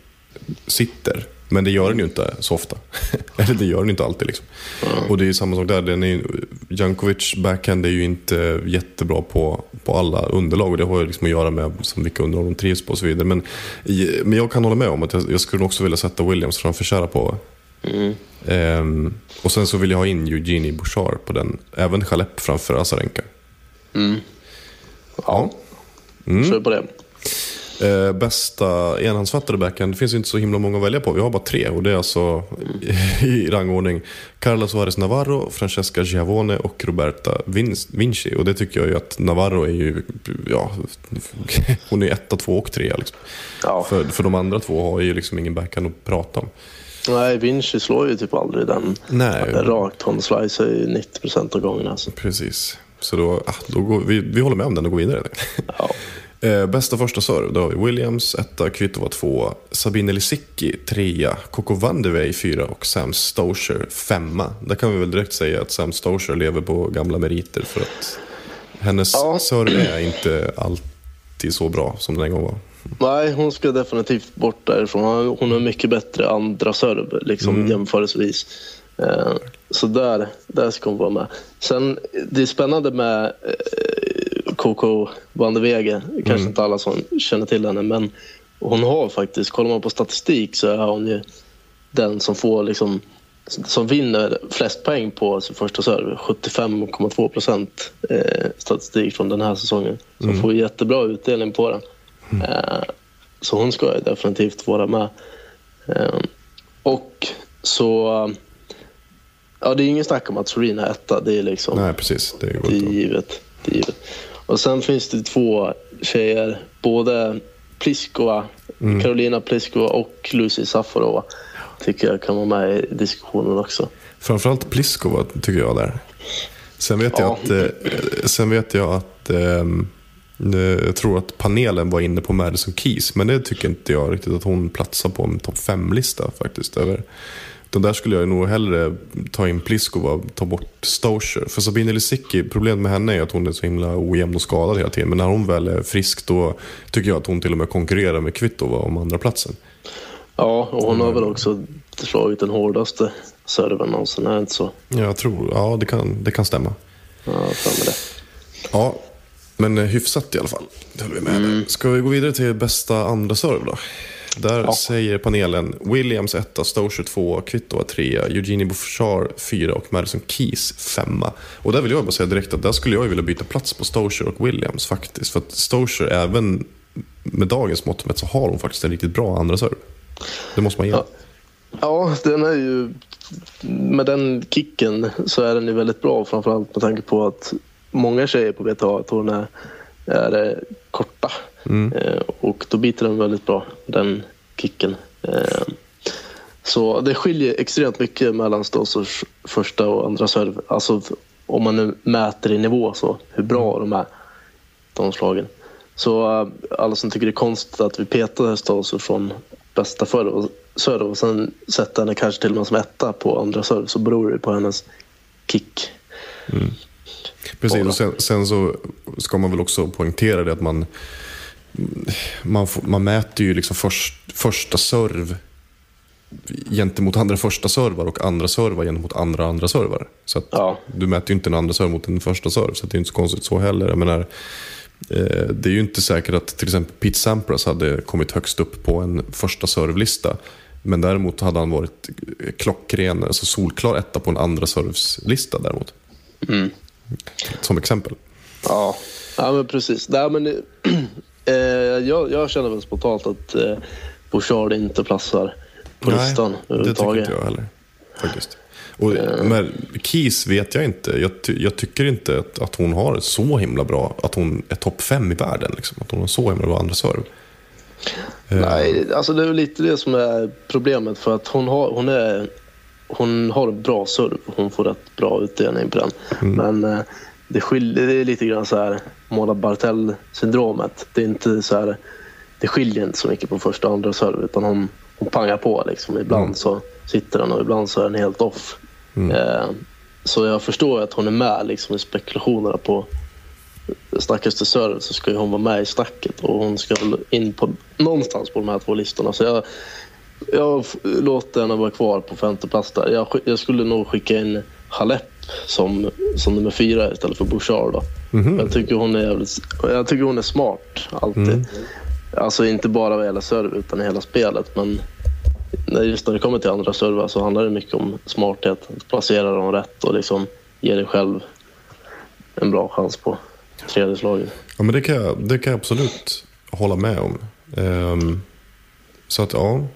sitter. Men det gör den ju inte så ofta. <laughs> Eller det gör den inte alltid. Liksom. Och det är samma sak där. Den är, Jankovic backhand är ju inte jättebra på, på alla underlag. Och det har ju liksom att göra med som vilka underlag de trivs på och så vidare. Men, men jag kan hålla med om att jag, jag skulle också vilja sätta Williams framför Sharapova. Ehm, och sen så vill jag ha in Eugenie Bouchard på den. Även Chalep framför Azarenka. Ja, kör på det. Eh, bästa enhandsfattade backhand, det finns ju inte så himla många att välja på. Vi har bara tre och det är alltså i rangordning Carla Suarez Navarro, Francesca Giavone och Roberta Vin- Vinci. Och det tycker jag ju att Navarro är ju, ja, hon är ju etta, två och tre. Liksom. Ja. För, för de andra två har ju liksom ingen backhand att prata om. Nej, Vinci slår ju typ aldrig den Nej. rakt. Hon slicear ju 90 procent av gångerna. Alltså. Precis. Så då, ah, då går vi, vi håller med om den och går vidare. Ja. Eh, bästa första serve, då har vi Williams etta, Kvitova tvåa, Sabine Lisicki trea, Coco Van de Wey fyra och Sam Stosur femma. Där kan vi väl direkt säga att Sam Stosur lever på gamla meriter för att hennes Ja. serve är inte alltid så bra som den en gång var. Nej, hon ska definitivt bort därifrån. Hon- har mycket bättre andra serve liksom, jämförelsevis. Eh, så där, där ska hon vara med. Sen, det är spännande med Coco van de Wege. Kanske inte alla som känner till henne, men hon har faktiskt, kollar man på statistik så är hon ju den som får liksom som vinner flest poäng på sin första serve. 75,2 procent eh, statistik från den här säsongen. Så hon får jättebra utdelning på den. Eh, så hon ska ju definitivt vara med. Eh, och så... Ja, det är ingen snack om att Serena är etta. Det är liksom... Nej, precis. Det är givet. Det är givet. Och sen finns det två tjejer, både Pliskova, Mm. Carolina Pliskova och Lucy Safarova. tycker jag kan vara med i diskussionen också. Framförallt Pliskova tycker jag där. Sen vet jag Ja. att, eh, sen vet jag att eh, jag tror att panelen var inne på Madison Keys, men det tycker inte jag riktigt att hon platsar på en topp 5-lista faktiskt. Över. Utan där skulle jag nog hellre ta in Pliskova ta bort Stosur. För Sabine Lisicki, problemet med henne är att hon är så himla ojämn och skadad hela tiden. Men när hon väl är frisk då tycker jag att hon till och med konkurrerar med Kvitova om andra platsen. Ja, och hon har väl också slagit den hårdaste serven någonsin, är det inte så? Jag tror, ja det kan, det kan stämma. Ja, fram med det. Ja, men eh, hyfsat i alla fall. Det håller vi med mm. Ska vi gå vidare till bästa andra serve då? Där säger panelen Williams 1, Stosur 2, Kvitova 3, Eugenie Bouchard 4 och Madison Keys 5. Och där vill jag bara säga direkt att där skulle jag vilja byta plats på Stosur och Williams faktiskt. För att Stosur, även med dagens mått mätt, så har hon faktiskt en riktigt bra andra serve. Det måste man ge. Ja. Ja, den är ju... Med den kicken så är den ju väldigt bra. Framförallt med tanke på att många tjejer på hon är, är korta. Eh, och då biter den väldigt bra, den kicken. Eh, så det skiljer extremt mycket mellan Stosurs första och andra serve. Alltså om man nu mäter i nivå så, hur bra de är, de slagen. Så eh, alla som tycker det är konstigt att vi petar Stosur från bästa serve och, serve och sen sätter henne kanske till och med som etta på andra serve så beror det på hennes kick. Precis, Bara. och sen, sen så ska man väl också poängtera det att man, man, får, man mäter ju liksom först, första serv gentemot andra första servar och andra servar gentemot andra andra servar. Så Ja. du mäter ju inte en andra serv mot en första serv, så det är inte så konstigt så heller. Jag menar, eh, det är ju inte säkert att till exempel Pete Sampras hade kommit högst upp på en första servlista. Men däremot hade han varit klockren, alltså solklar etta på en andra servslista däremot. Som exempel. Ja, ja men precis. Nej, men, <clears throat> eh, jag, jag känner väl spontant att eh, Bouchard inte platsar på listan det tycker överhuvudtaget. inte jag heller. Faktiskt. Och, men Keys vet jag inte. Jag, ty, jag tycker inte att, att hon har så himla bra, att hon är topp fem i världen. Liksom. Att hon har så himla bra andra serv. Eh, Nej, alltså det är lite det som är problemet. För att hon har, hon är, hon har bra serv. Hon får rätt bra utdelning på den. Mm. Men eh, det, skiljer, det är lite grann så här Mona Bartell-syndromet. Det är inte så här, det skiljer inte så mycket på första och andra serv. Utan hon, hon pangar på liksom. Ibland Mm. så sitter den och ibland så är den helt off. Eh, så jag förstår att hon är med liksom, i spekulationerna på snackas till serve så ska ju hon vara med i snacket och hon ska väl in på någonstans på de här två listorna. Så jag, jag låter henne vara kvar på femte plats där. Jag, jag skulle nog skicka in Halep som, som nummer fyra istället för Bouchard. Då. Jag, tycker hon är jävligt, jag tycker hon är smart alltid. Alltså inte bara vad gäller serve utan i hela spelet. Men just när det kommer till andra servar så handlar det mycket om smarthet. Att placera dem rätt och liksom ge dig själv en bra chans på tredje slaget. Ja, men det kan, jag, det kan jag absolut hålla med om. Ehm, så att ja.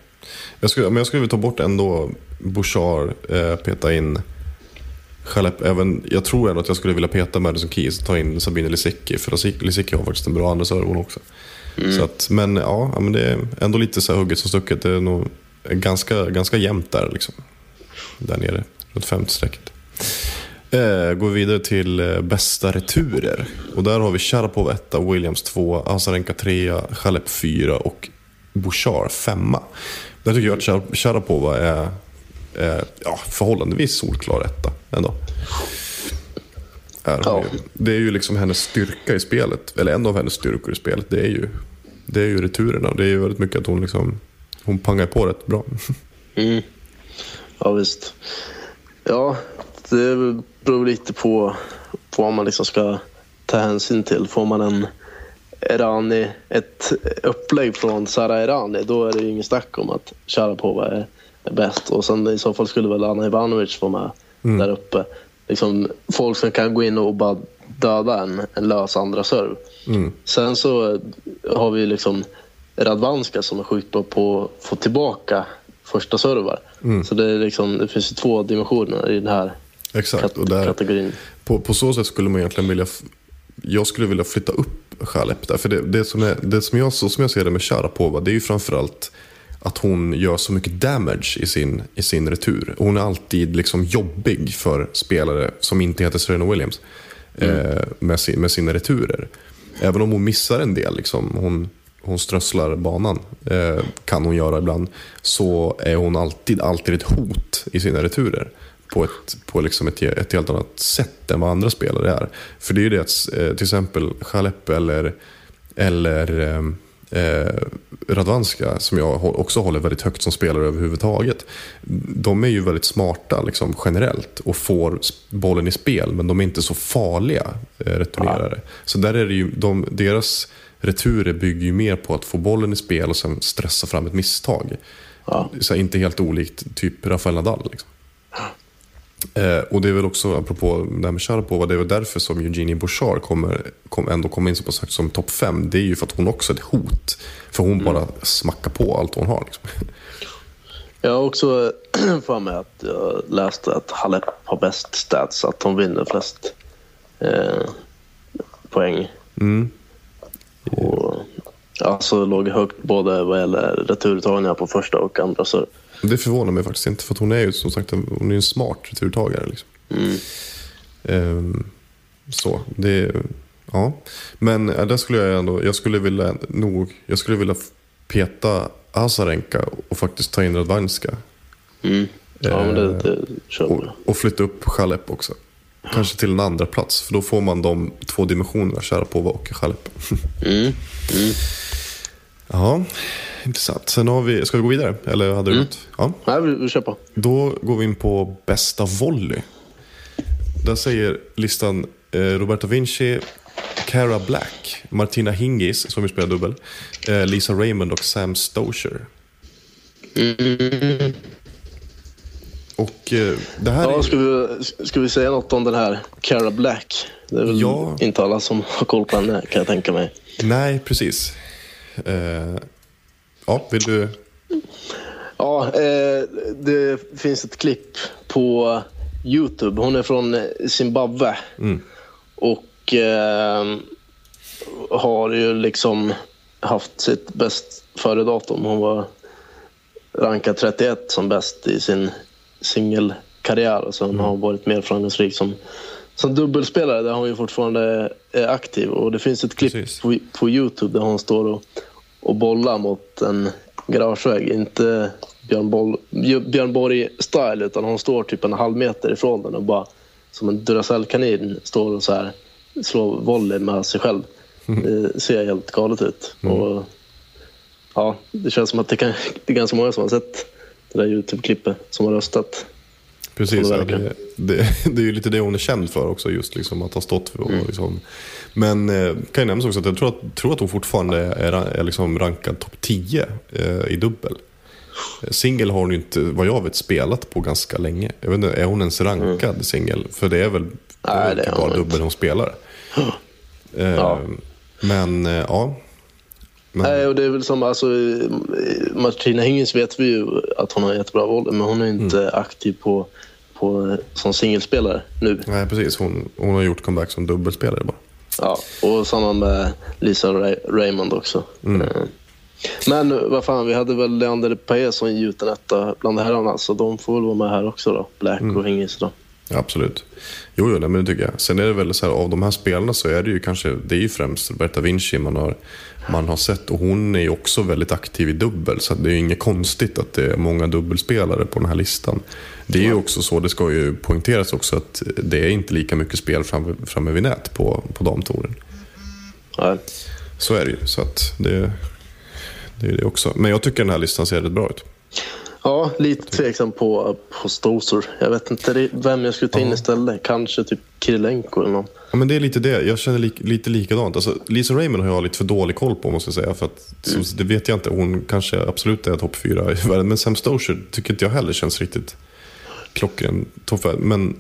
Jag skulle, men jag skulle vilja ta bort ändå Bouchard, eh, peta in Chalep, även, jag tror ändå att jag skulle vilja peta Madison Keys och ta in Sabine Lisicki. För Lisicki- har faktiskt en bra andra serve hon också. Så att, men ja, men det är ändå lite så här hugget som stucket. Det är nog ganska, ganska jämnt där liksom. Där nere, runt femte strecket. Eh, går vi vidare till eh, bästa returer. Och där har vi Sharapov 1, Williams 2, Azarenka 3, Chalep 4 och Bouchard 5. Där tycker jag att Shar- Sharapova är, är ja, förhållandevis solklar etta ändå. Är Ja. ju. Det är ju liksom hennes styrka i spelet, eller en av hennes styrkor i spelet. Det är ju, det är ju returerna. Det är ju väldigt mycket att hon liksom, hon pangar på rätt bra. Mm. Ja, visst. Ja, det beror lite på, på vad man liksom ska ta hänsyn till. Får man en Erani, ett upplägg från Sara Erani, då är det ju ingen snack om att Sharapova är, är bäst. Och sen i så fall skulle väl Anna Ivanovic vara med där uppe. Liksom, folk som kan gå in och bara döda en, en lös andra serv. Sen så har vi liksom Radvanska som är sjukt bra på att få tillbaka första servar. Så det, är liksom, det finns ju två dimensioner i den här Exakt. kat- Och där, kategorin. På, på så sätt skulle man egentligen vilja... Jag skulle vilja flytta upp Chalep där. För det, det, som är, det som jag, så som jag ser det med Sharapova, det är ju framförallt att hon gör så mycket damage i sin, i sin retur. Hon är alltid liksom jobbig för spelare som inte heter Serena Williams eh, med, sin, med sina returer. Även om hon missar en del, liksom, hon, hon strösslar banan, eh, kan hon göra ibland, så är hon alltid, alltid ett hot i sina returer. På, ett, på liksom ett, ett helt annat sätt än vad andra spelare är. För det är ju det att eh, till exempel Chalep eller, eller eh, Radvanska, som jag också håller väldigt högt som spelare överhuvudtaget. De är ju väldigt smarta liksom, generellt och får bollen i spel, men de är inte så farliga eh, returnerare. Så där är det ju, de, deras returer bygger ju mer på att få bollen i spel och sen stressa fram ett misstag. Ja. Så inte helt olikt typ Rafael Nadal. Liksom. Eh, och det är väl också, apropå det här med Sharapova, det är väl därför som Eugenie Bouchard kommer, kom, ändå kommer in så pass högt som topp fem. Det är ju för att hon också är ett hot. För hon bara smackar på allt hon har. Liksom. Jag har också <clears throat> för mig att jag läste att Halep har bäst stats, att hon vinner flest eh, poäng. Mm. Och, alltså låg högt både vad gäller returtagningar på första och andra serve. Det förvånar mig faktiskt inte, för att hon är ju som sagt hon är en smart returtagare. Liksom. Ehm, så, det... Ja. Men där skulle jag ändå, jag skulle vilja nog, jag skulle vilja peta Azarenka och faktiskt ta in Radvanska. Mm. Ja, men det, det kör Och, och flytta upp Chalep också. Kanske till en andra plats för då får man de två dimensionerna, Sharapova och Chalep. Mm. Ja, intressant. Sen har vi, ska vi gå vidare? Eller hade du något? Ja. Nej, vi, vi kör på. Då går vi in på bästa volley. Där säger listan eh, Roberta Vinci, Cara Black, Martina Hingis, som vi spelar dubbel, eh, Lisa Raymond och Sam Stosher. Och eh, det här Ja, är... ska, vi, ska vi säga något om den här Cara Black? Det är väl Ja. inte alla som har koll på henne kan jag tänka mig. Nej, precis. Eh, ja, vill du... Ja, eh, det finns ett klipp på Youtube. Hon är från Zimbabwe. Och eh, har ju liksom haft sitt bäst före-datum. Hon var rankad 31 som bäst i sin singelkarriär. Och sen har hon varit mer framgångsrik som, som dubbelspelare där hon ju fortfarande är aktiv. Och det finns ett klipp Precis. på, på Youtube där hon står och, och bollar mot en garagevägg. Inte Björn, Boll, Björn Borg-style utan hon står typ en halv meter ifrån den och bara som en Duracell-kanin står och så här slår volley med sig själv. Det ser helt galet ut. Och, ja, det känns som att det, kan, det är ganska många som har sett det där Youtube-klippet som har röstat. Precis, ja, det, det, <laughs> det är ju lite det hon är känd för också, just liksom att ha stått för. Och liksom. Men eh, kan ju nämnas också att jag tror att, tror att hon fortfarande är, är liksom rankad topp 10 eh, i dubbel. Singel har hon ju inte, vad jag vet, spelat på ganska länge. Jag vet inte, är hon ens rankad singel? För det är väl, Nej, det typ är hon bara inte. dubbel hon spelar. <gasps> Eh, Ja. Men eh, ja. Men, Nej, och det är väl som, alltså, Martina Hingis vet vi ju att hon har jättebra volley, men hon är inte aktiv på, på, som singelspelare nu. nej, precis. Hon, hon har gjort comeback som dubbelspelare bara. Ja, och samma med Lisa Ray- Raymond också. Eh, Men vad fan, vi hade väl Leander Paes som gjuten etta bland herrarna, så de får väl vara med här också då. Black och Hingis då. Absolut. Jo, jo nej, men det tycker jag. Sen är det väl så här, av de här spelarna så är det ju kanske, det är ju främst Roberta Vinci man har, man har sett. Och hon är ju också väldigt aktiv i dubbel. Så det är ju inget konstigt att det är många dubbelspelare på den här listan. Det är ju också så, det ska ju poängteras också, att det är inte lika mycket spel framme, framme vid nät på, på damtouren. Ja. Så är det ju. Så att det, det är det också. Men jag tycker den här listan ser rätt bra ut. Ja, lite tveksam på, på Stoser. Jag vet inte vem jag skulle ta in istället. Kanske typ Kirilenko eller någon. Ja, men det är lite det. Jag känner li lite likadant. Alltså, Lisa Raymond har jag lite för dålig koll på måste jag säga. För att, så, det vet jag inte. Hon kanske absolut är topp fyra i världen. Men Sam Stosur tycker inte jag heller känns riktigt klockren. Men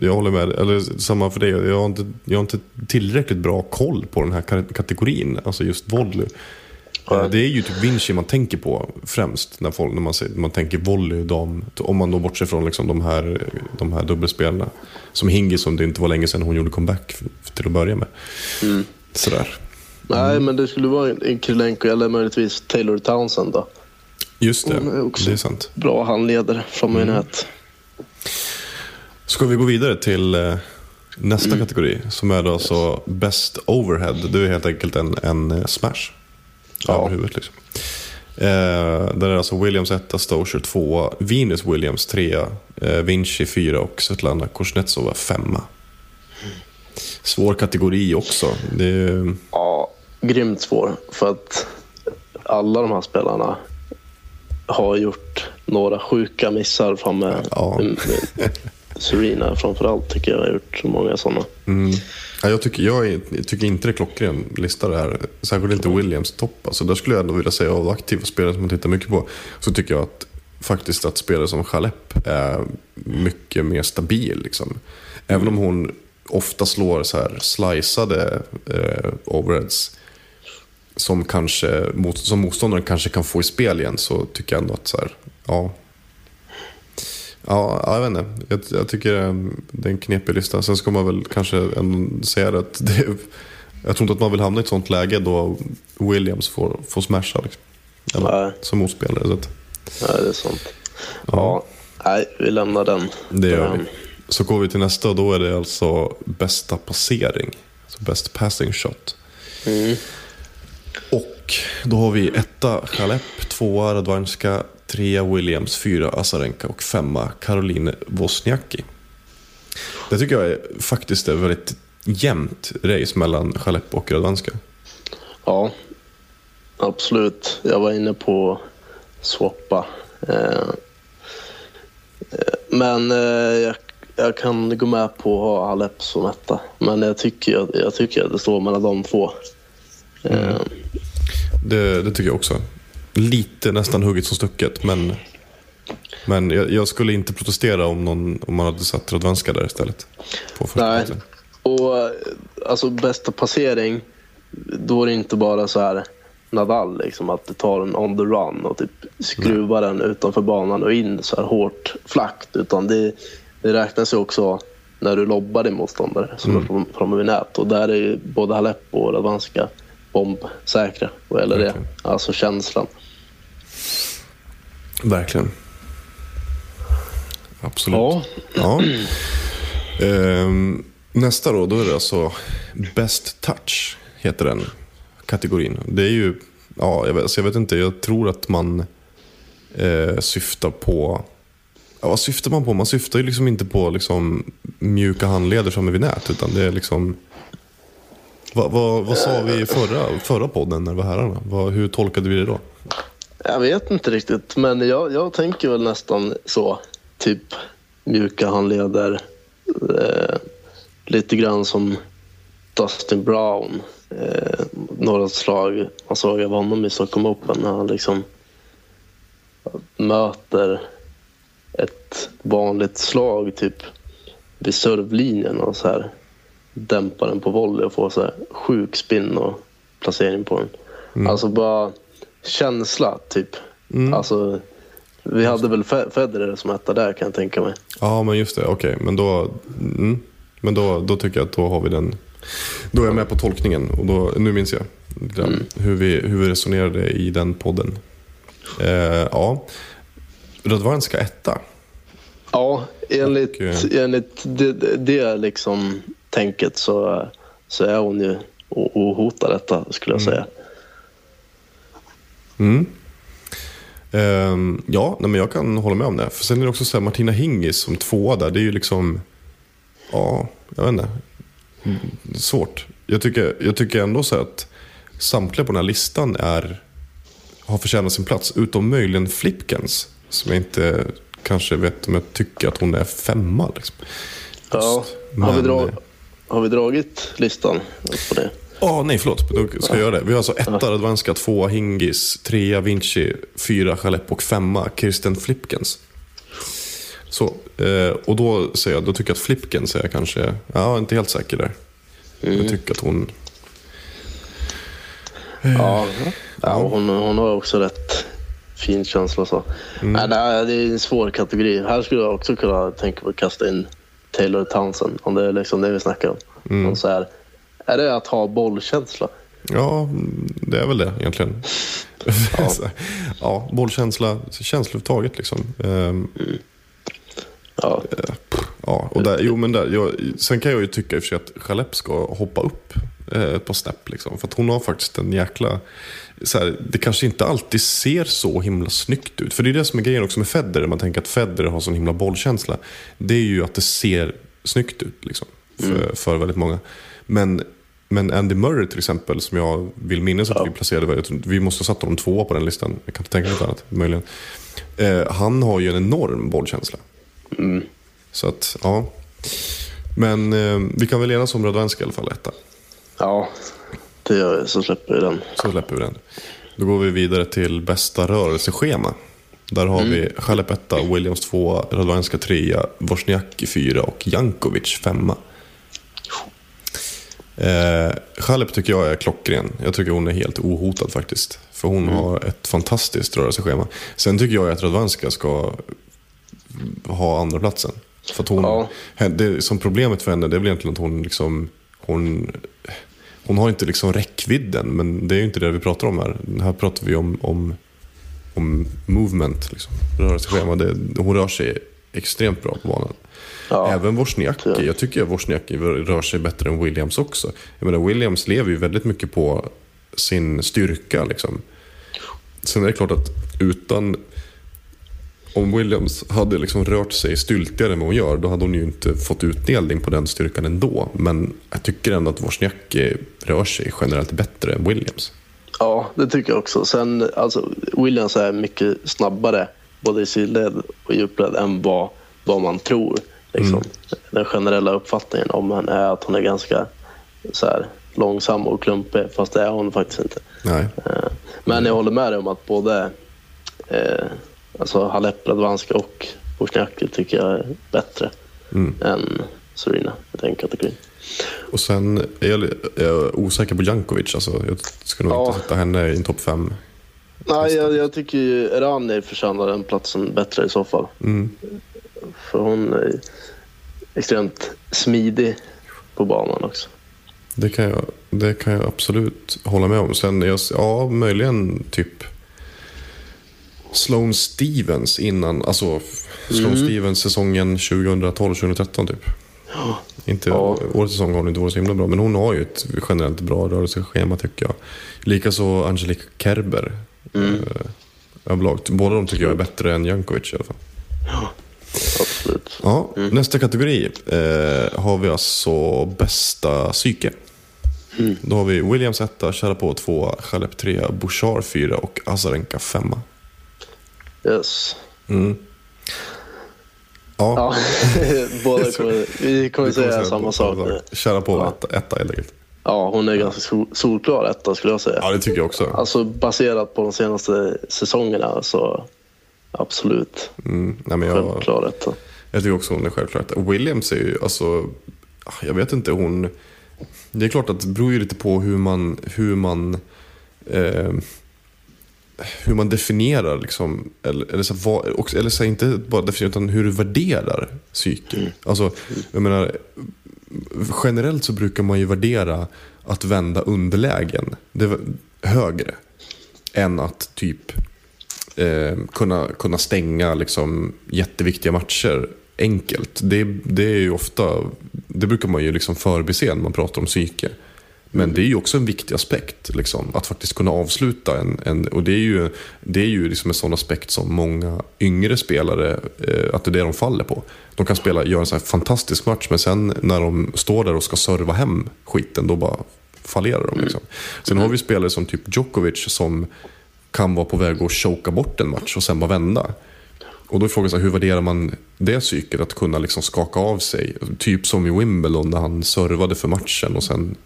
jag håller med. Eller samma för dig. Jag har, inte, jag har inte tillräckligt bra koll på den här ka- kategorin. Alltså just volley. Eh, Det är ju typ Vinci man tänker på främst när, folk, när man, säger, man tänker volley. De, om man då bortser från liksom de, här, de här dubbelspelarna. Som Hingis som det inte var länge sedan hon gjorde comeback för, till att börja med. Sådär. Nej, men det skulle vara en Kirilenko eller möjligtvis Taylor Townsend då. Just det, Hon är också- det är sant. Bra handledare från Mm. nät. Ska vi gå vidare till eh, nästa Mm. kategori som är då alltså Best Overhead. Det är helt enkelt en, en eh, smash Ja. över huvudet. Liksom. Eh, där är alltså Williams 1, Stocher 2, Venus Williams 3, eh, Vinci 4 och Svetlana Kuznetsova 5. Svår kategori också. Är, Ja, grymt svår. För att alla de här spelarna har gjort några sjuka missar framme. Ja. Serena framförallt tycker jag har gjort så många sådana. mm, ja, jag, tycker, jag, är, jag tycker inte det är klockren lista det här. Särskilt inte Williams topp. Alltså, där skulle jag ändå vilja säga av aktiva spelare som man tittar mycket på. Så tycker jag att faktiskt att spelare som Chalep är mycket mer stabil. Liksom. Även om hon ofta slår så här sliceade eh, overheads. Som, kanske, mot, som motståndaren kanske kan få i spel igen. Så tycker jag ändå att så här, ja. Ja, ja, jag vet inte. Jag, jag tycker eh, det är en knepig lista. Sen ska man väl kanske säga det att det, jag tror inte att man vill hamna i ett sånt läge då Williams får, får smasha. Liksom. Eller, Nej. som motspelare. Så att, Nej, det är sant. Ja, nej, vi lämnar den. det gör vi. Den. Så går vi till nästa och då är det alltså bästa passering. Alltså best passing shot. Mm. Och då har vi etta Chalep, tvåa Radwanska, trea Williams, fyra Azarenka och femma Caroline Wozniacki. Det tycker jag är, faktiskt är väldigt jämnt race mellan Chalep och Radwanska. Ja, absolut. Jag var inne på swappa. Eh, men eh, jag, jag kan gå med på att ha Halep som etta. Men jag tycker, jag, jag tycker att det står mellan de två. Eh, Det, det tycker jag också. Lite nästan hugget som stucket, men, men jag, jag skulle inte protestera om, någon, om man hade satt Radwanska där istället. Nej. Och alltså bästa passering, då är det inte bara så här Nadal, liksom, att du tar den on the run och typ skruvar den utanför banan och in så här hårt flackt. Utan det, det räknas ju också när du lobbar din motståndare som är fram- framme vid nät. Och där är både Halep och Radwanska bombsäkra vad gäller det. Verkligen. Alltså känslan. Verkligen. Absolut. Ja, Ja. Ehm, nästa då, då är det alltså Best Touch, heter den kategorin. Det är ju, ja, jag vet, alltså jag vet inte, jag tror att man eh, syftar på, ja, vad syftar man på? Man syftar ju liksom inte på liksom, mjuka handleder framme vid nät, utan det är liksom vad, vad, vad sa vi i förra, förra podden när det var herrarna? Vad, hur tolkade vi det då? Jag vet inte riktigt, men jag, jag tänker väl nästan så. Typ mjuka handleder. Eh, lite grann som Dustin Brown. Eh, några slag man såg av honom i Stockholm Open när han liksom möter ett vanligt slag typ vid servlinjen och så här dämpar den på volley och får så här sjuk spin och placering på den. Alltså bara känsla typ. Alltså, vi hade väl Fe- Federer som etta där kan jag tänka mig. Ja, men just det. Okej, men då, mm, men då, då tycker jag att då har vi den. Då är jag med på tolkningen och då, nu minns jag grann hur, vi, hur vi resonerade i den podden. Eh, ja, Radwanska etta. Ja, enligt, Och, eh, enligt det, det- liksom tänket så, så är hon ju ohotad detta skulle jag säga. Mm. Ehm, ja, nej, men jag kan hålla med om det. För sen är det också så här, Martina Hingis som tvåa där. Det är ju liksom, ja, jag vet inte. Svårt. Jag tycker, jag tycker ändå så att samtliga på den här listan är, har förtjänat sin plats. Utom möjligen Flipkens. Som jag inte kanske vet om jag tycker att hon är femma. Liksom. Ja, Just, har, vi men, dra, eh, har vi dragit listan på det? Ja, nej förlåt. Då ska jag göra det. Vi har alltså etta Radwanska, tvåa Hingis, trea Vinci, fyra Chalep och femma Kirsten Flipkens. Så, eh, och då säger jag, då tycker jag att Flipkens är kanske, ja, jag är inte helt säker där. Jag tycker att hon, Ja, ja hon, hon har också rätt fin känsla. Så. Nej, nej, det är en svår kategori. Här skulle jag också kunna tänka på att kasta in Taylor Townsend. Om det är liksom det vi snackar om. Och så här, är det att ha bollkänsla? ja, det är väl det egentligen. Ja, <laughs> ja bollkänsla, känsla överhuvudtaget liksom. Ehm, Ja, Ja, och där, jo, men där, jag, sen kan jag ju tycka i och för sig att Chalep ska hoppa upp eh, ett par snäpp. Liksom, för att hon har faktiskt en jäkla... Så här, det kanske inte alltid ser så himla snyggt ut. För det är det som är grejen också med Federer. Man tänker att Federer har sån himla bollkänsla. Det är ju att det ser snyggt ut liksom, för, för väldigt många. Men, men Andy Murray till exempel, som jag vill minnas att vi placerade. Vi måste ha satt honom tvåa på den listan. Jag kan inte tänka mig något annat, möjligen. Eh, han har ju en enorm bollkänsla. Så att, ja. Men eh, vi kan väl enas om Radwanska i alla fall, etta. ja det gör vi, så släpper vi den. Så släpper vi den. Då går vi vidare till bästa rörelseschema. Där har vi Chalep etta, Williams tvåa, Radwanska trea, Wozniacki fyra och Jankovic femma. Eh, Chalep tycker jag är klockren. Jag tycker hon är helt ohotad faktiskt. För hon har ett fantastiskt rörelseschema. Sen tycker jag att Radwanska ska ha andra platsen. För hon, Ja. det, som problemet för henne det är väl egentligen att hon liksom, hon, hon har inte liksom räckvidden. Men det är ju inte det vi pratar om här. Här pratar vi om, om, om movement, liksom, rörelseschema. Det, hon rör sig extremt bra på banan. Ja. Även Wozniacki. Jag tycker att Wozniacki rör sig bättre än Williams också. Jag menar, Williams lever ju väldigt mycket på sin styrka. Liksom. Sen är det klart att utan... Om Williams hade liksom rört sig styltigare än vad hon gör, då hade hon ju inte fått utdelning på den styrkan ändå. Men jag tycker ändå att Wozniacki rör sig generellt bättre än Williams. Ja, det tycker jag också. Sen, alltså, Williams är mycket snabbare både i sidled och djupled än vad, vad man tror. Liksom. Den generella uppfattningen om henne är att hon är ganska så här, långsam och klumpig, fast det är hon faktiskt inte. Nej. Eh, Men jag håller med dig om att både eh, alltså Halep, Radwanska och Wozniacki tycker jag är bättre än Serena i den kategorin. Och sen är jag, jag osäker på Jankovic. Alltså, jag ska nog Ja. inte sätta henne i en topp fem. Nej, jag, jag tycker ju Rani förtjänar den platsen bättre i så fall. För hon är extremt smidig på banan också. Det kan jag, det kan jag absolut hålla med om. Sen, jag, ja, möjligen typ Sloane Stevens innan, alltså Sloane Stevens säsongen 2012-2013 typ. Inte, Ja. Årets säsong har hon inte varit så himla bra, men hon har ju ett generellt bra rörelseschema tycker jag. Likaså Angelique Kerber. Mm. överlag. Båda de tycker jag är bättre än Jankovic i alla fall. Absolut. Ja, Nästa kategori eh, har vi alltså bästa psyke. Då har vi Williams 1, Sharapov 2, Chalep 3, Bouchard 4 och Azarenka 5. Yes. Ja, Ja, <laughs> båda <laughs> kommer, vi kommer säga samma sak. Sharapov Ja. 1 etta helt enkelt. Ja, hon är ganska sol- solklar etta skulle jag säga. Ja, det tycker jag också. Alltså baserat på de senaste säsongerna så absolut Mm, nej, men jag, självklar etta. jag tycker också hon är självklart. Williams är ju, alltså, jag vet inte, hon... Det är klart att det beror ju lite på hur man, hur man eh, hur man definierar, liksom, eller, eller, så, vad, eller så, inte bara definierar, utan hur du värderar psyke. Alltså, jag menar, generellt så brukar man ju värdera att vända underlägen det högre än att typ eh, kunna, kunna stänga liksom, jätteviktiga matcher enkelt. Det, det är ju ofta, det brukar man ju liksom förbise när man pratar om psyke. Men det är ju också en viktig aspekt, liksom, att faktiskt kunna avsluta en... en och det är ju, det är ju liksom en sån aspekt som många yngre spelare, eh, att det är det de faller på. De kan spela, göra en sån fantastisk match, men sen när de står där och ska serva hem skiten, då bara fallerar de. Liksom. Sen har vi spelare som typ Djokovic som kan vara på väg att choka bort en match och sen bara vända. Och då är frågan så här, hur värderar man det psyket? Att kunna liksom skaka av sig. Typ som i Wimbledon när han servade för matchen och sen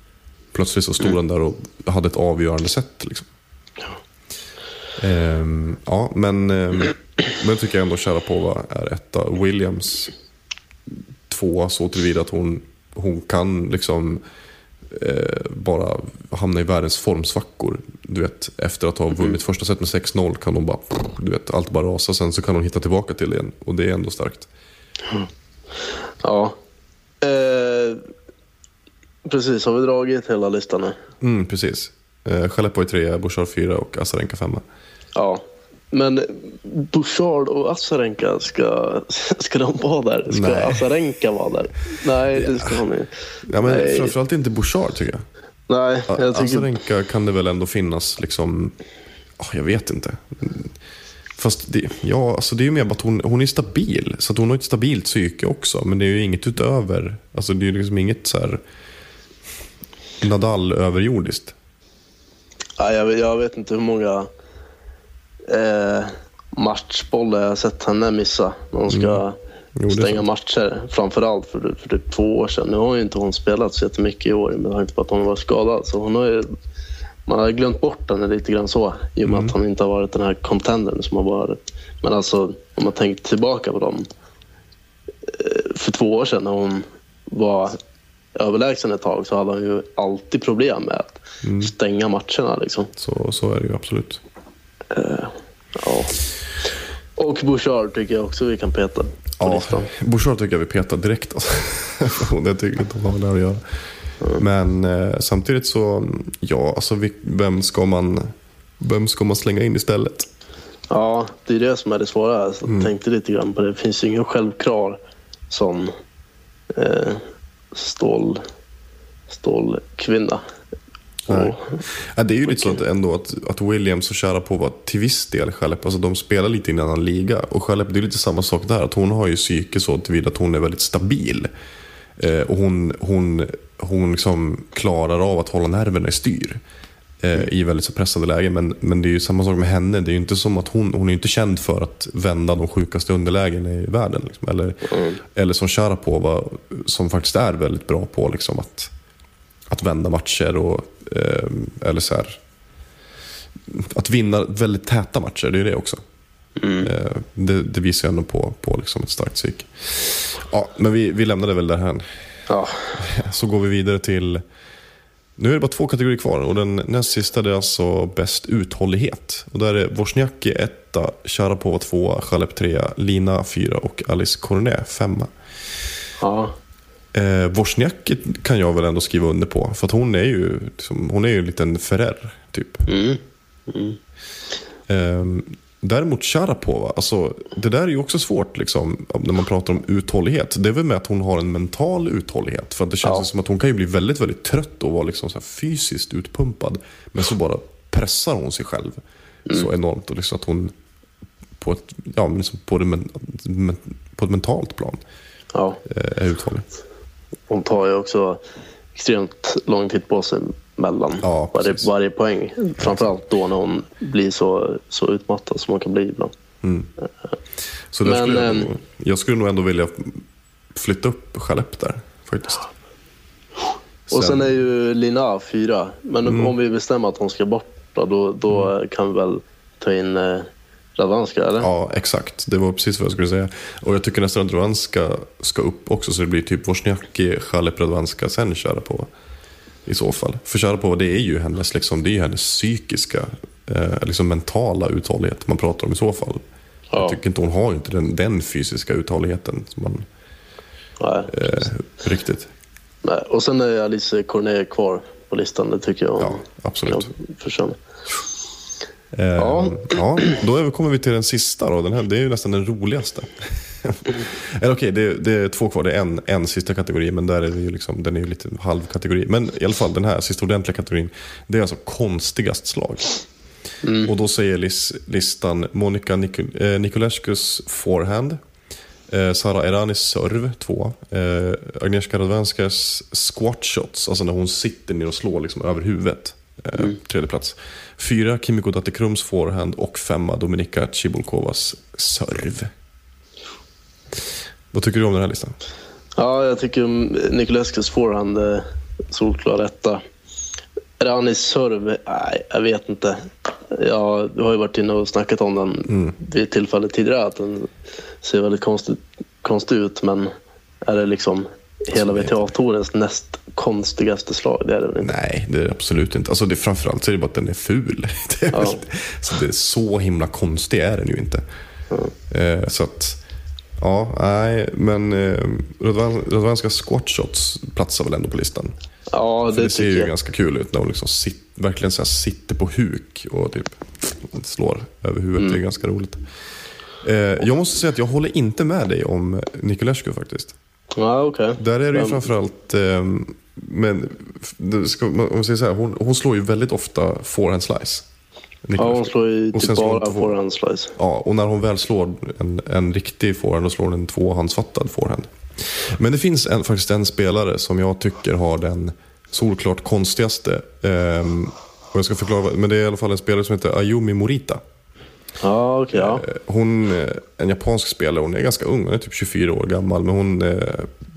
plötsligt så stod han där och hade ett avgörande set. Liksom. Ehm, ja, men, ehm, men jag tycker ändå Sharapova är etta. Williams tvåa så tillvida att hon, hon kan liksom eh, bara hamna i världens formsvackor. Du vet, efter att ha vunnit första set med 6-0 kan hon bara, du vet, allt bara rasa. Sen så kan hon hitta tillbaka till det igen och det är ändå starkt. Ja. Eh, precis, har vi dragit hela listan nu? Mm, precis. Eh, Skellefteå är trea, Bouchard fyra och Azarenka femma. Ja. Men Bouchard och Azarenka, ska, ska de vara där? Ska Nej. Azarenka vara där? Nej, det ska hon inte. Ja, men Nej. framförallt inte Bouchard tycker jag. Nej, jag tycker... Azarenka kan det väl ändå finnas liksom, ah, jag vet inte. Fast det, ja, alltså det är ju mer att hon, hon är stabil. Så hon har ett stabilt psyke också. Men det är ju inget utöver. Alltså det är ju liksom inget så här Nadal överjordiskt. Ja, jag, jag vet inte hur många eh, matchbollar jag har sett henne missa när hon ska Mm. Jo, det stänga matcher. Framförallt för, för typ två år sedan. Nu har ju inte hon spelat så jättemycket i år med tanke på att hon var skadad. Så hon har ju, man har glömt bort henne lite grann så i och med Mm. att hon inte har varit den här contendern som har varit. Men alltså om man tänker tillbaka på dem eh, för två år sedan när hon var överlägsen ett tag så hade hon ju alltid problem med att Mm. stänga matcherna. Liksom. Så, så är det ju absolut. Ja. Och Bouchard tycker jag också vi kan peta på Ja, listan. Bouchard tycker jag vi petar direkt. Alltså. <laughs> det tycker jag inte hon har med det här att göra. Men eh, samtidigt så, ja, alltså vi, vem, ska man, vem ska man slänga in istället? Ja, det är det som är det svåra. Så jag tänkte lite grann på det. Det finns ju ingen självklar sån eh, stål, stålkvinna. Nej. Ja, det är ju lite så att, ändå att, att Williams och Sharapova till viss del Chalep, alltså de spelar lite i en annan liga. Och Chalep, det är lite samma sak där. Att hon har ju psyke så tillvida att hon är väldigt stabil. Eh, och hon, hon, hon liksom klarar av att hålla nerverna i styr. Eh, I väldigt så pressade lägen. Men, men det är ju samma sak med henne. Det är ju inte som att hon, hon är inte känd för att vända de sjukaste underlägen i världen. Liksom. Eller, eller som Sharapova, som faktiskt är väldigt bra på liksom, att, att vända matcher och eller så här, att vinna väldigt täta matcher, det är det också. Eh, det, det visar ändå på, på liksom ett starkt psyk. Ja, men vi, vi lämnar det väl där här. ja, <laughs> Så går vi vidare till, nu är det bara två kategorier kvar och den näst sista är alltså bäst uthållighet. Och där är Wozniacki etta, Sharapova tvåa, Chalep trea, Lina fyra och Alice Cornet femma. ja, Eh, Wozniacki kan jag väl ändå skriva under på. För att hon är ju, liksom, hon är ju en liten Ferrer, typ. mm, Ehm, däremot Sharapova, alltså, det där är ju också svårt liksom, när man pratar om uthållighet. Det är väl med att hon har en mental uthållighet. För att det känns Ja. som att hon kan ju bli väldigt, väldigt trött och vara liksom så fysiskt utpumpad. Men så bara pressar hon sig själv så enormt. Och liksom att hon på ett, ja, liksom på, det men, men, på ett mentalt plan ja. eh, är uthållig. Hon tar ju också extremt lång tid på sig mellan Ja, varje, varje poäng. Framförallt då när hon blir så, så utmattad som hon kan bli ibland. Så där Men, skulle jag, nog- jag skulle nog ändå vilja flytta upp Chalep där faktiskt. Och sen är ju Lina fyra. Men Mm. om vi bestämmer att hon ska bort då, då, då kan vi väl ta in Radvanska eller? Ja, exakt. Det var precis vad jag skulle säga. Och jag tycker nästan att Radvanska ska upp också, så det blir typ Wozniacki, Chalep, Radvanska, sen Sharapova. I så fall. För Sharapova, det är ju hennes, liksom, det är hennes psykiska, eh, liksom mentala uthållighet man pratar om i så fall. Ja. Jag tycker inte hon har inte den, den fysiska uthålligheten som man, Nej. eh, riktigt. Nej. Och sen är Alice Cornet kvar på listan. Det tycker jag Ja, absolut. kan förtjäna. Eh, Ja. ja, då kommer vi till den sista då. Den här, det är ju nästan den roligaste. <laughs> Eller okej, det, det är två kvar. Det är en, en sista kategori, men där är det ju liksom, den är ju lite halvkategori. Men i alla fall den här sista ordentliga kategorin. Det är alltså konstigast slag. Och då säger lis, listan Monica Nikol, eh, Nikolescus forehand. Eh, Sara Eranis serve, två. Eh, Agnieszka Radwanskas squat shots, alltså när hon sitter ner och slår liksom över huvudet. Eh, Tredje plats. Fyra Kimiko Dattekrums forehand och femma Dominika Cibulkovas serve. Vad tycker du om den här listan? Ja, jag tycker Nikolescus forehand eh, solklar etta. Ranis serve, nej, jag vet inte. Jag har ju varit inne och snackat om den Mm. vid ett tillfälle tidigare att den ser väldigt konstig, konstig ut men är det liksom hela det- VTA-tourens näst konstigaste slag? Det är det väl inte? Nej, det är det absolut inte. Alltså det, framförallt så är det bara att den är ful. <laughs> Det är, väl, så, det är så himla konstig är den ju inte. Eh, så att, ja, nej, men eh, Radwan- Radwanska squat shots platsar väl ändå på listan. Ja, För det, det ser ju jag. ganska kul ut när hon liksom sit, verkligen så här sitter på huk och typ slår över huvudet. Det är ganska roligt. Eh, jag måste säga att jag håller inte med dig om Niculescu faktiskt. Ja, okej. Där är det ju framförallt, eh, men ska, om man säger så här, hon, hon slår ju väldigt ofta forehand slice. Ja, Niculescu. hon slår ju typ bara två. forehand slice. Ja, och när hon väl slår en, en riktig forehand, då slår hon en tvåhandsfattad forehand. Men det finns en, faktiskt en spelare som jag tycker har den solklart konstigaste. ehm, och jag ska förklara, men det är i alla fall en spelare som heter Ayumi Morita. Ja, okej. ja. Eh, Hon, eh, en japansk spelare, hon är ganska ung, hon är typ 24 år gammal. Men hon, eh,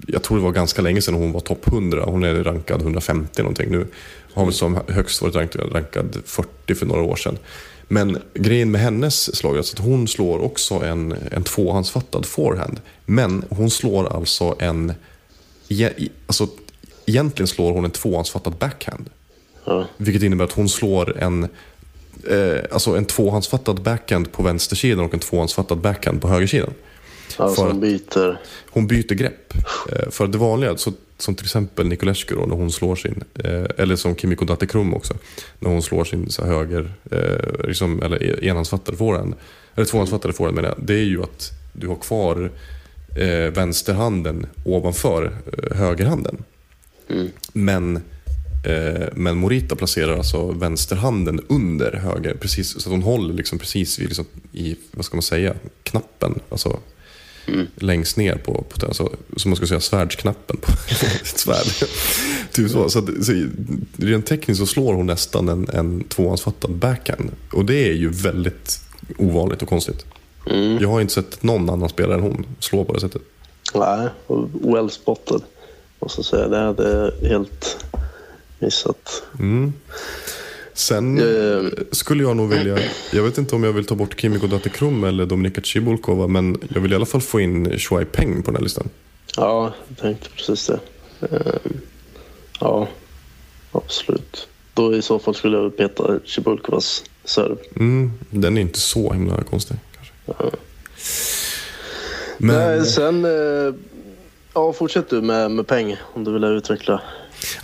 jag tror det var ganska länge sedan hon var topp 100. Hon är rankad 150 någonting nu. Har väl som högst varit rankad, rankad 40 för några år sedan. Men grejen med hennes slag är alltså att hon slår också en, en tvåhandsfattad forehand. Men hon slår alltså en... Alltså, egentligen slår hon en tvåhandsfattad backhand. ja. Vilket innebär att hon slår en, eh, alltså en tvåhandsfattad backhand på vänstersidan och en tvåhandsfattad backhand på högersidan. som att- byter. Hon byter grepp. Eh, för det vanliga, så, som till exempel Niculescu då, när hon slår sin, eh, eller som Kimiko Dattekrum också, när hon slår sin så höger, eh, liksom, eller e- enhandsfattade forehand, eller tvåhandsfattade forehand menar jag, det är ju att du har kvar eh, vänsterhanden ovanför eh, högerhanden. Men, eh, men Morita placerar alltså vänsterhanden under höger, precis, så att hon håller liksom precis vid, liksom, i, vad ska man säga, knappen. Alltså, längst ner på, på alltså, som man ska säga, svärdsknappen på <laughs> ett svärd. typ så. Så, att, så rent tekniskt så slår hon nästan en, en tvåhandsfattad backhand. Och det är ju väldigt ovanligt och konstigt. Jag har inte sett någon annan spelare än hon slå på det sättet. Nej, och well spotted. Jag säga. Det jag helt missat. Sen Eh. skulle jag nog vilja, jag vet inte om jag vill ta bort Kimiko Dattekrum eller Dominika Cibulkova, men jag vill i alla fall få in Shuai Peng på den här listan. Ja, jag tänkte precis det. Ehm, Ja, absolut. Då i så fall skulle jag peta Cibulkovas serv. Mm, den är inte så himla konstig. Kanske. Men, Nej, sen... eh, Ja, fortsätt du med, med peng om du vill utveckla.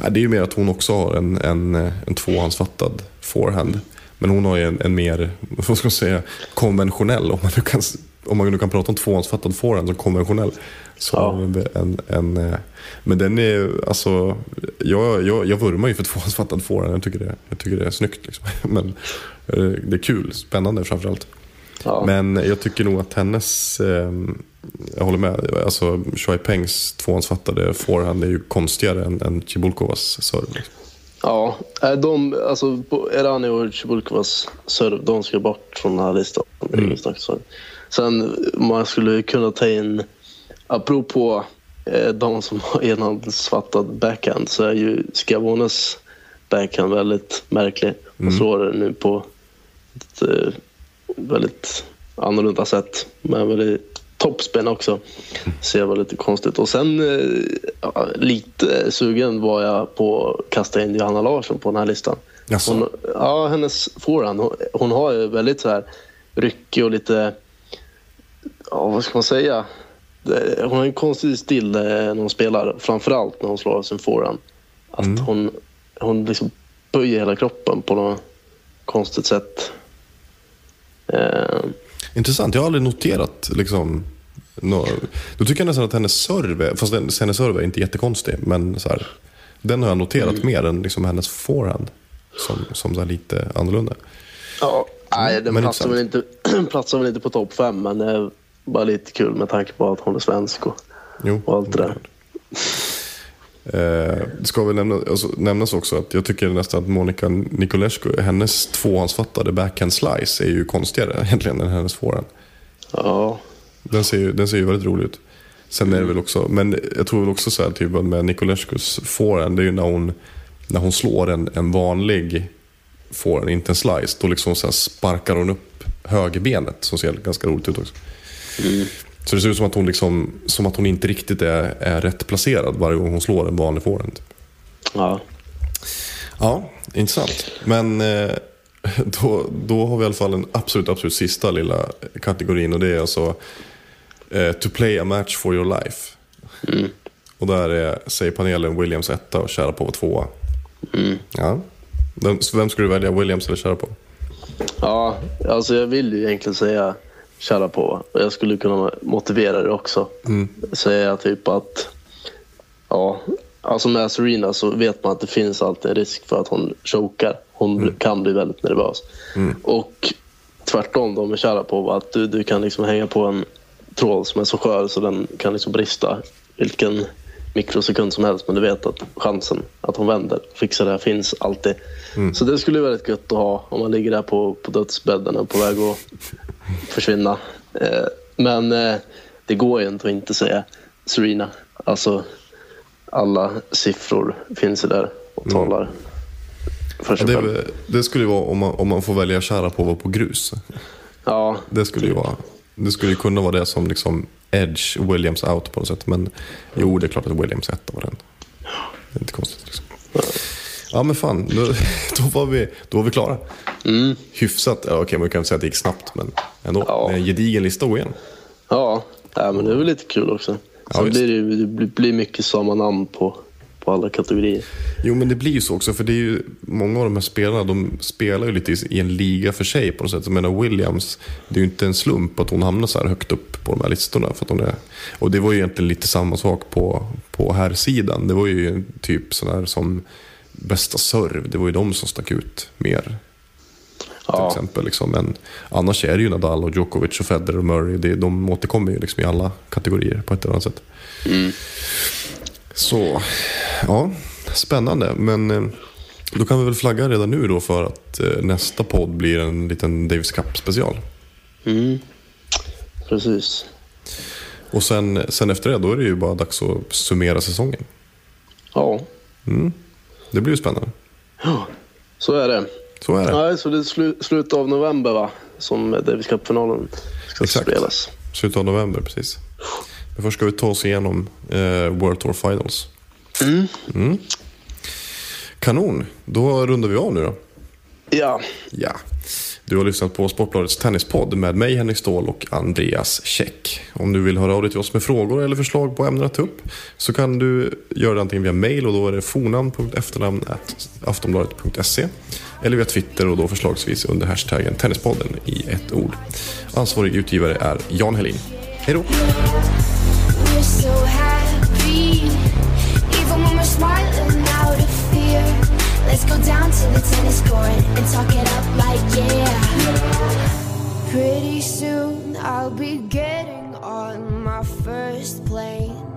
Ja, det är ju mer att hon också har en, en, en tvåhandsfattad forehand. Men hon har ju en, en mer, vad ska man säga, konventionell, om man nu kan, om man nu kan prata om tvåhandsfattad forehand som konventionell. Så Ja. en, en, eh, men den är alltså, jag, jag, jag vurmar ju för tvåhandsfattad forehand. Jag tycker det, jag tycker det är snyggt. Liksom. <laughs> Men eh, det är kul, spännande framförallt. Ja. Men jag tycker nog att hennes, eh, jag håller med, alltså Shuai Pengs tvåhandsfattade forehand är ju konstigare än, än Cibulkovas serve. Liksom. Ja, är de, alltså Erani och Cibulkovas serv, de ska bort från den här listan. Det är Mm. Sen man skulle kunna ta in, apropå eh, de som har enhandsfattad backhand så är ju Scavones backhand väldigt märklig. Mm. slår den nu på ett eh, väldigt annorlunda sätt. Men väldigt toppspin också. Ser väldigt konstigt. Och sen eh, ja, lite sugen var jag på att kasta in Johanna Larsson på den här listan. Jaså? Hon, ja, hennes forehand. Hon, hon har ju väldigt så här ryckig och lite, ja vad ska man säga? Det, hon har en konstig stil eh, när hon spelar. Framförallt när hon slår sin forehand. Att hon, hon liksom böjer hela kroppen på något konstigt sätt. Eh, Intressant, jag har aldrig noterat liksom, nå, då tycker jag nästan att hennes serve, fast hennes serve är inte jättekonstig, men så här, den har jag noterat mer än liksom hennes forehand. Som, som så lite annorlunda. Ja, nej, den men platsar väl, inte, <clears throat> platsar väl inte på topp fem, men det är bara lite kul med tanke på att hon är svensk och, och allt det där. Eh, det ska väl nämna, alltså, nämnas också att jag tycker nästan att Monica Nicolescu, hennes tvåhandsfattade backhand slice är ju konstigare <laughs> egentligen än hennes forehand. Ja, Den ser ju, den ser ju väldigt rolig ut. Sen är det väl också, men jag tror väl också så här typ med Nicolescus forehand, det är ju när hon, när hon slår en, en vanlig forehand, inte en slice, då liksom så sparkar hon upp högerbenet som ser ganska roligt ut också. Så det ser ut som att hon, liksom, som att hon inte riktigt är, är rätt placerad varje gång hon slår en vanlig forehand. ja. Ja, intressant. Men eh, då, då har vi i alla fall den absolut, absolut sista lilla kategorin och det är alltså eh, To play a match for your life. Och där är, säger panelen Williams etta och Sharapova tvåa. Ja, Vem, vem skulle du välja, Williams eller Sharapov? Ja, alltså jag vill ju egentligen säga Sharapova. Och jag skulle kunna motivera det också. Säga typ att, ja, alltså med Serena så vet man att det finns alltid en risk för att hon chokar. Hon kan bli väldigt nervös. Och tvärtom då med Sharapova, att du, du kan liksom hänga på en tråd som är så skör så den kan liksom brista vilken mikrosekund som helst men du vet att chansen att hon vänder och fixar det här finns alltid. Så det skulle vara väldigt gött att ha om man ligger där på, på dödsbädden och på väg att försvinna. Eh, men eh, det går ju inte att inte säga Serena. Alltså alla siffror finns ju där och talar för Ja, sig det, själv. är- det skulle ju vara om man, om man får välja Sharapova på grus. Ja, Det skulle ju vara... Det skulle ju kunna vara det som liksom Edge Williams out på något sätt. Men jo, det är klart att Williams etta var den. Det är inte konstigt liksom. Ja men fan, då, <laughs> då, var, vi, då var vi klara. Hyfsat, ja, okej man kan säga att det gick snabbt men ändå. Ja. Med en gedigen lista att gå igenom. ja. ja men det är väl lite kul också. Sen blir det, det blir- mycket samma namn på, på alla kategorier. Jo men det blir ju så också för det är ju många av de här spelarna de spelar ju lite i- i en liga för sig på något sätt. Jag menar Williams, det är ju inte en slump att hon hamnar så här högt upp på de här listorna. För att hon är, och det var ju egentligen lite samma sak på, på här sidan. Det var ju typ sådär som bästa serv, det var ju de som stack ut mer. Till Ja. exempel. Liksom. Men annars är det ju Nadal och Djokovic och Federer och Murray. Det, de återkommer ju liksom i alla kategorier på ett eller annat sätt. Så, ja, spännande. Men eh, då kan vi väl flagga redan nu då för att eh, nästa podd blir en liten Davis Cup special. Mm. Precis. Och sen, sen efter det, då är det ju bara dags att summera säsongen. Ja, Det blir ju spännande. <gasps> så är det. Så är det. Nej, så det är slu, slutet av november va? Som Davis Cup-finalen ska Exakt. spelas. Slutet av november, precis. Men först ska vi ta oss igenom eh, World Tour Finals. Mm. Kanon, då rundar vi av nu då. Ja, Ja. Du har lyssnat på Sportbladets tennispodd med mig Henrik Ståhl och Andreas Käck. Om du vill höra av dig till oss med frågor eller förslag på ämnen att ta upp så kan du göra det antingen via mail och då är det fornamn.efternamn.aftonbladet.se eller via Twitter och då förslagsvis under hashtaggen Tennispodden i ett ord. Ansvarig utgivare är Jan Helin. Hej då! Let's go down to the tennis court and talk it up like yeah. Pretty soon I'll be getting on my first plane.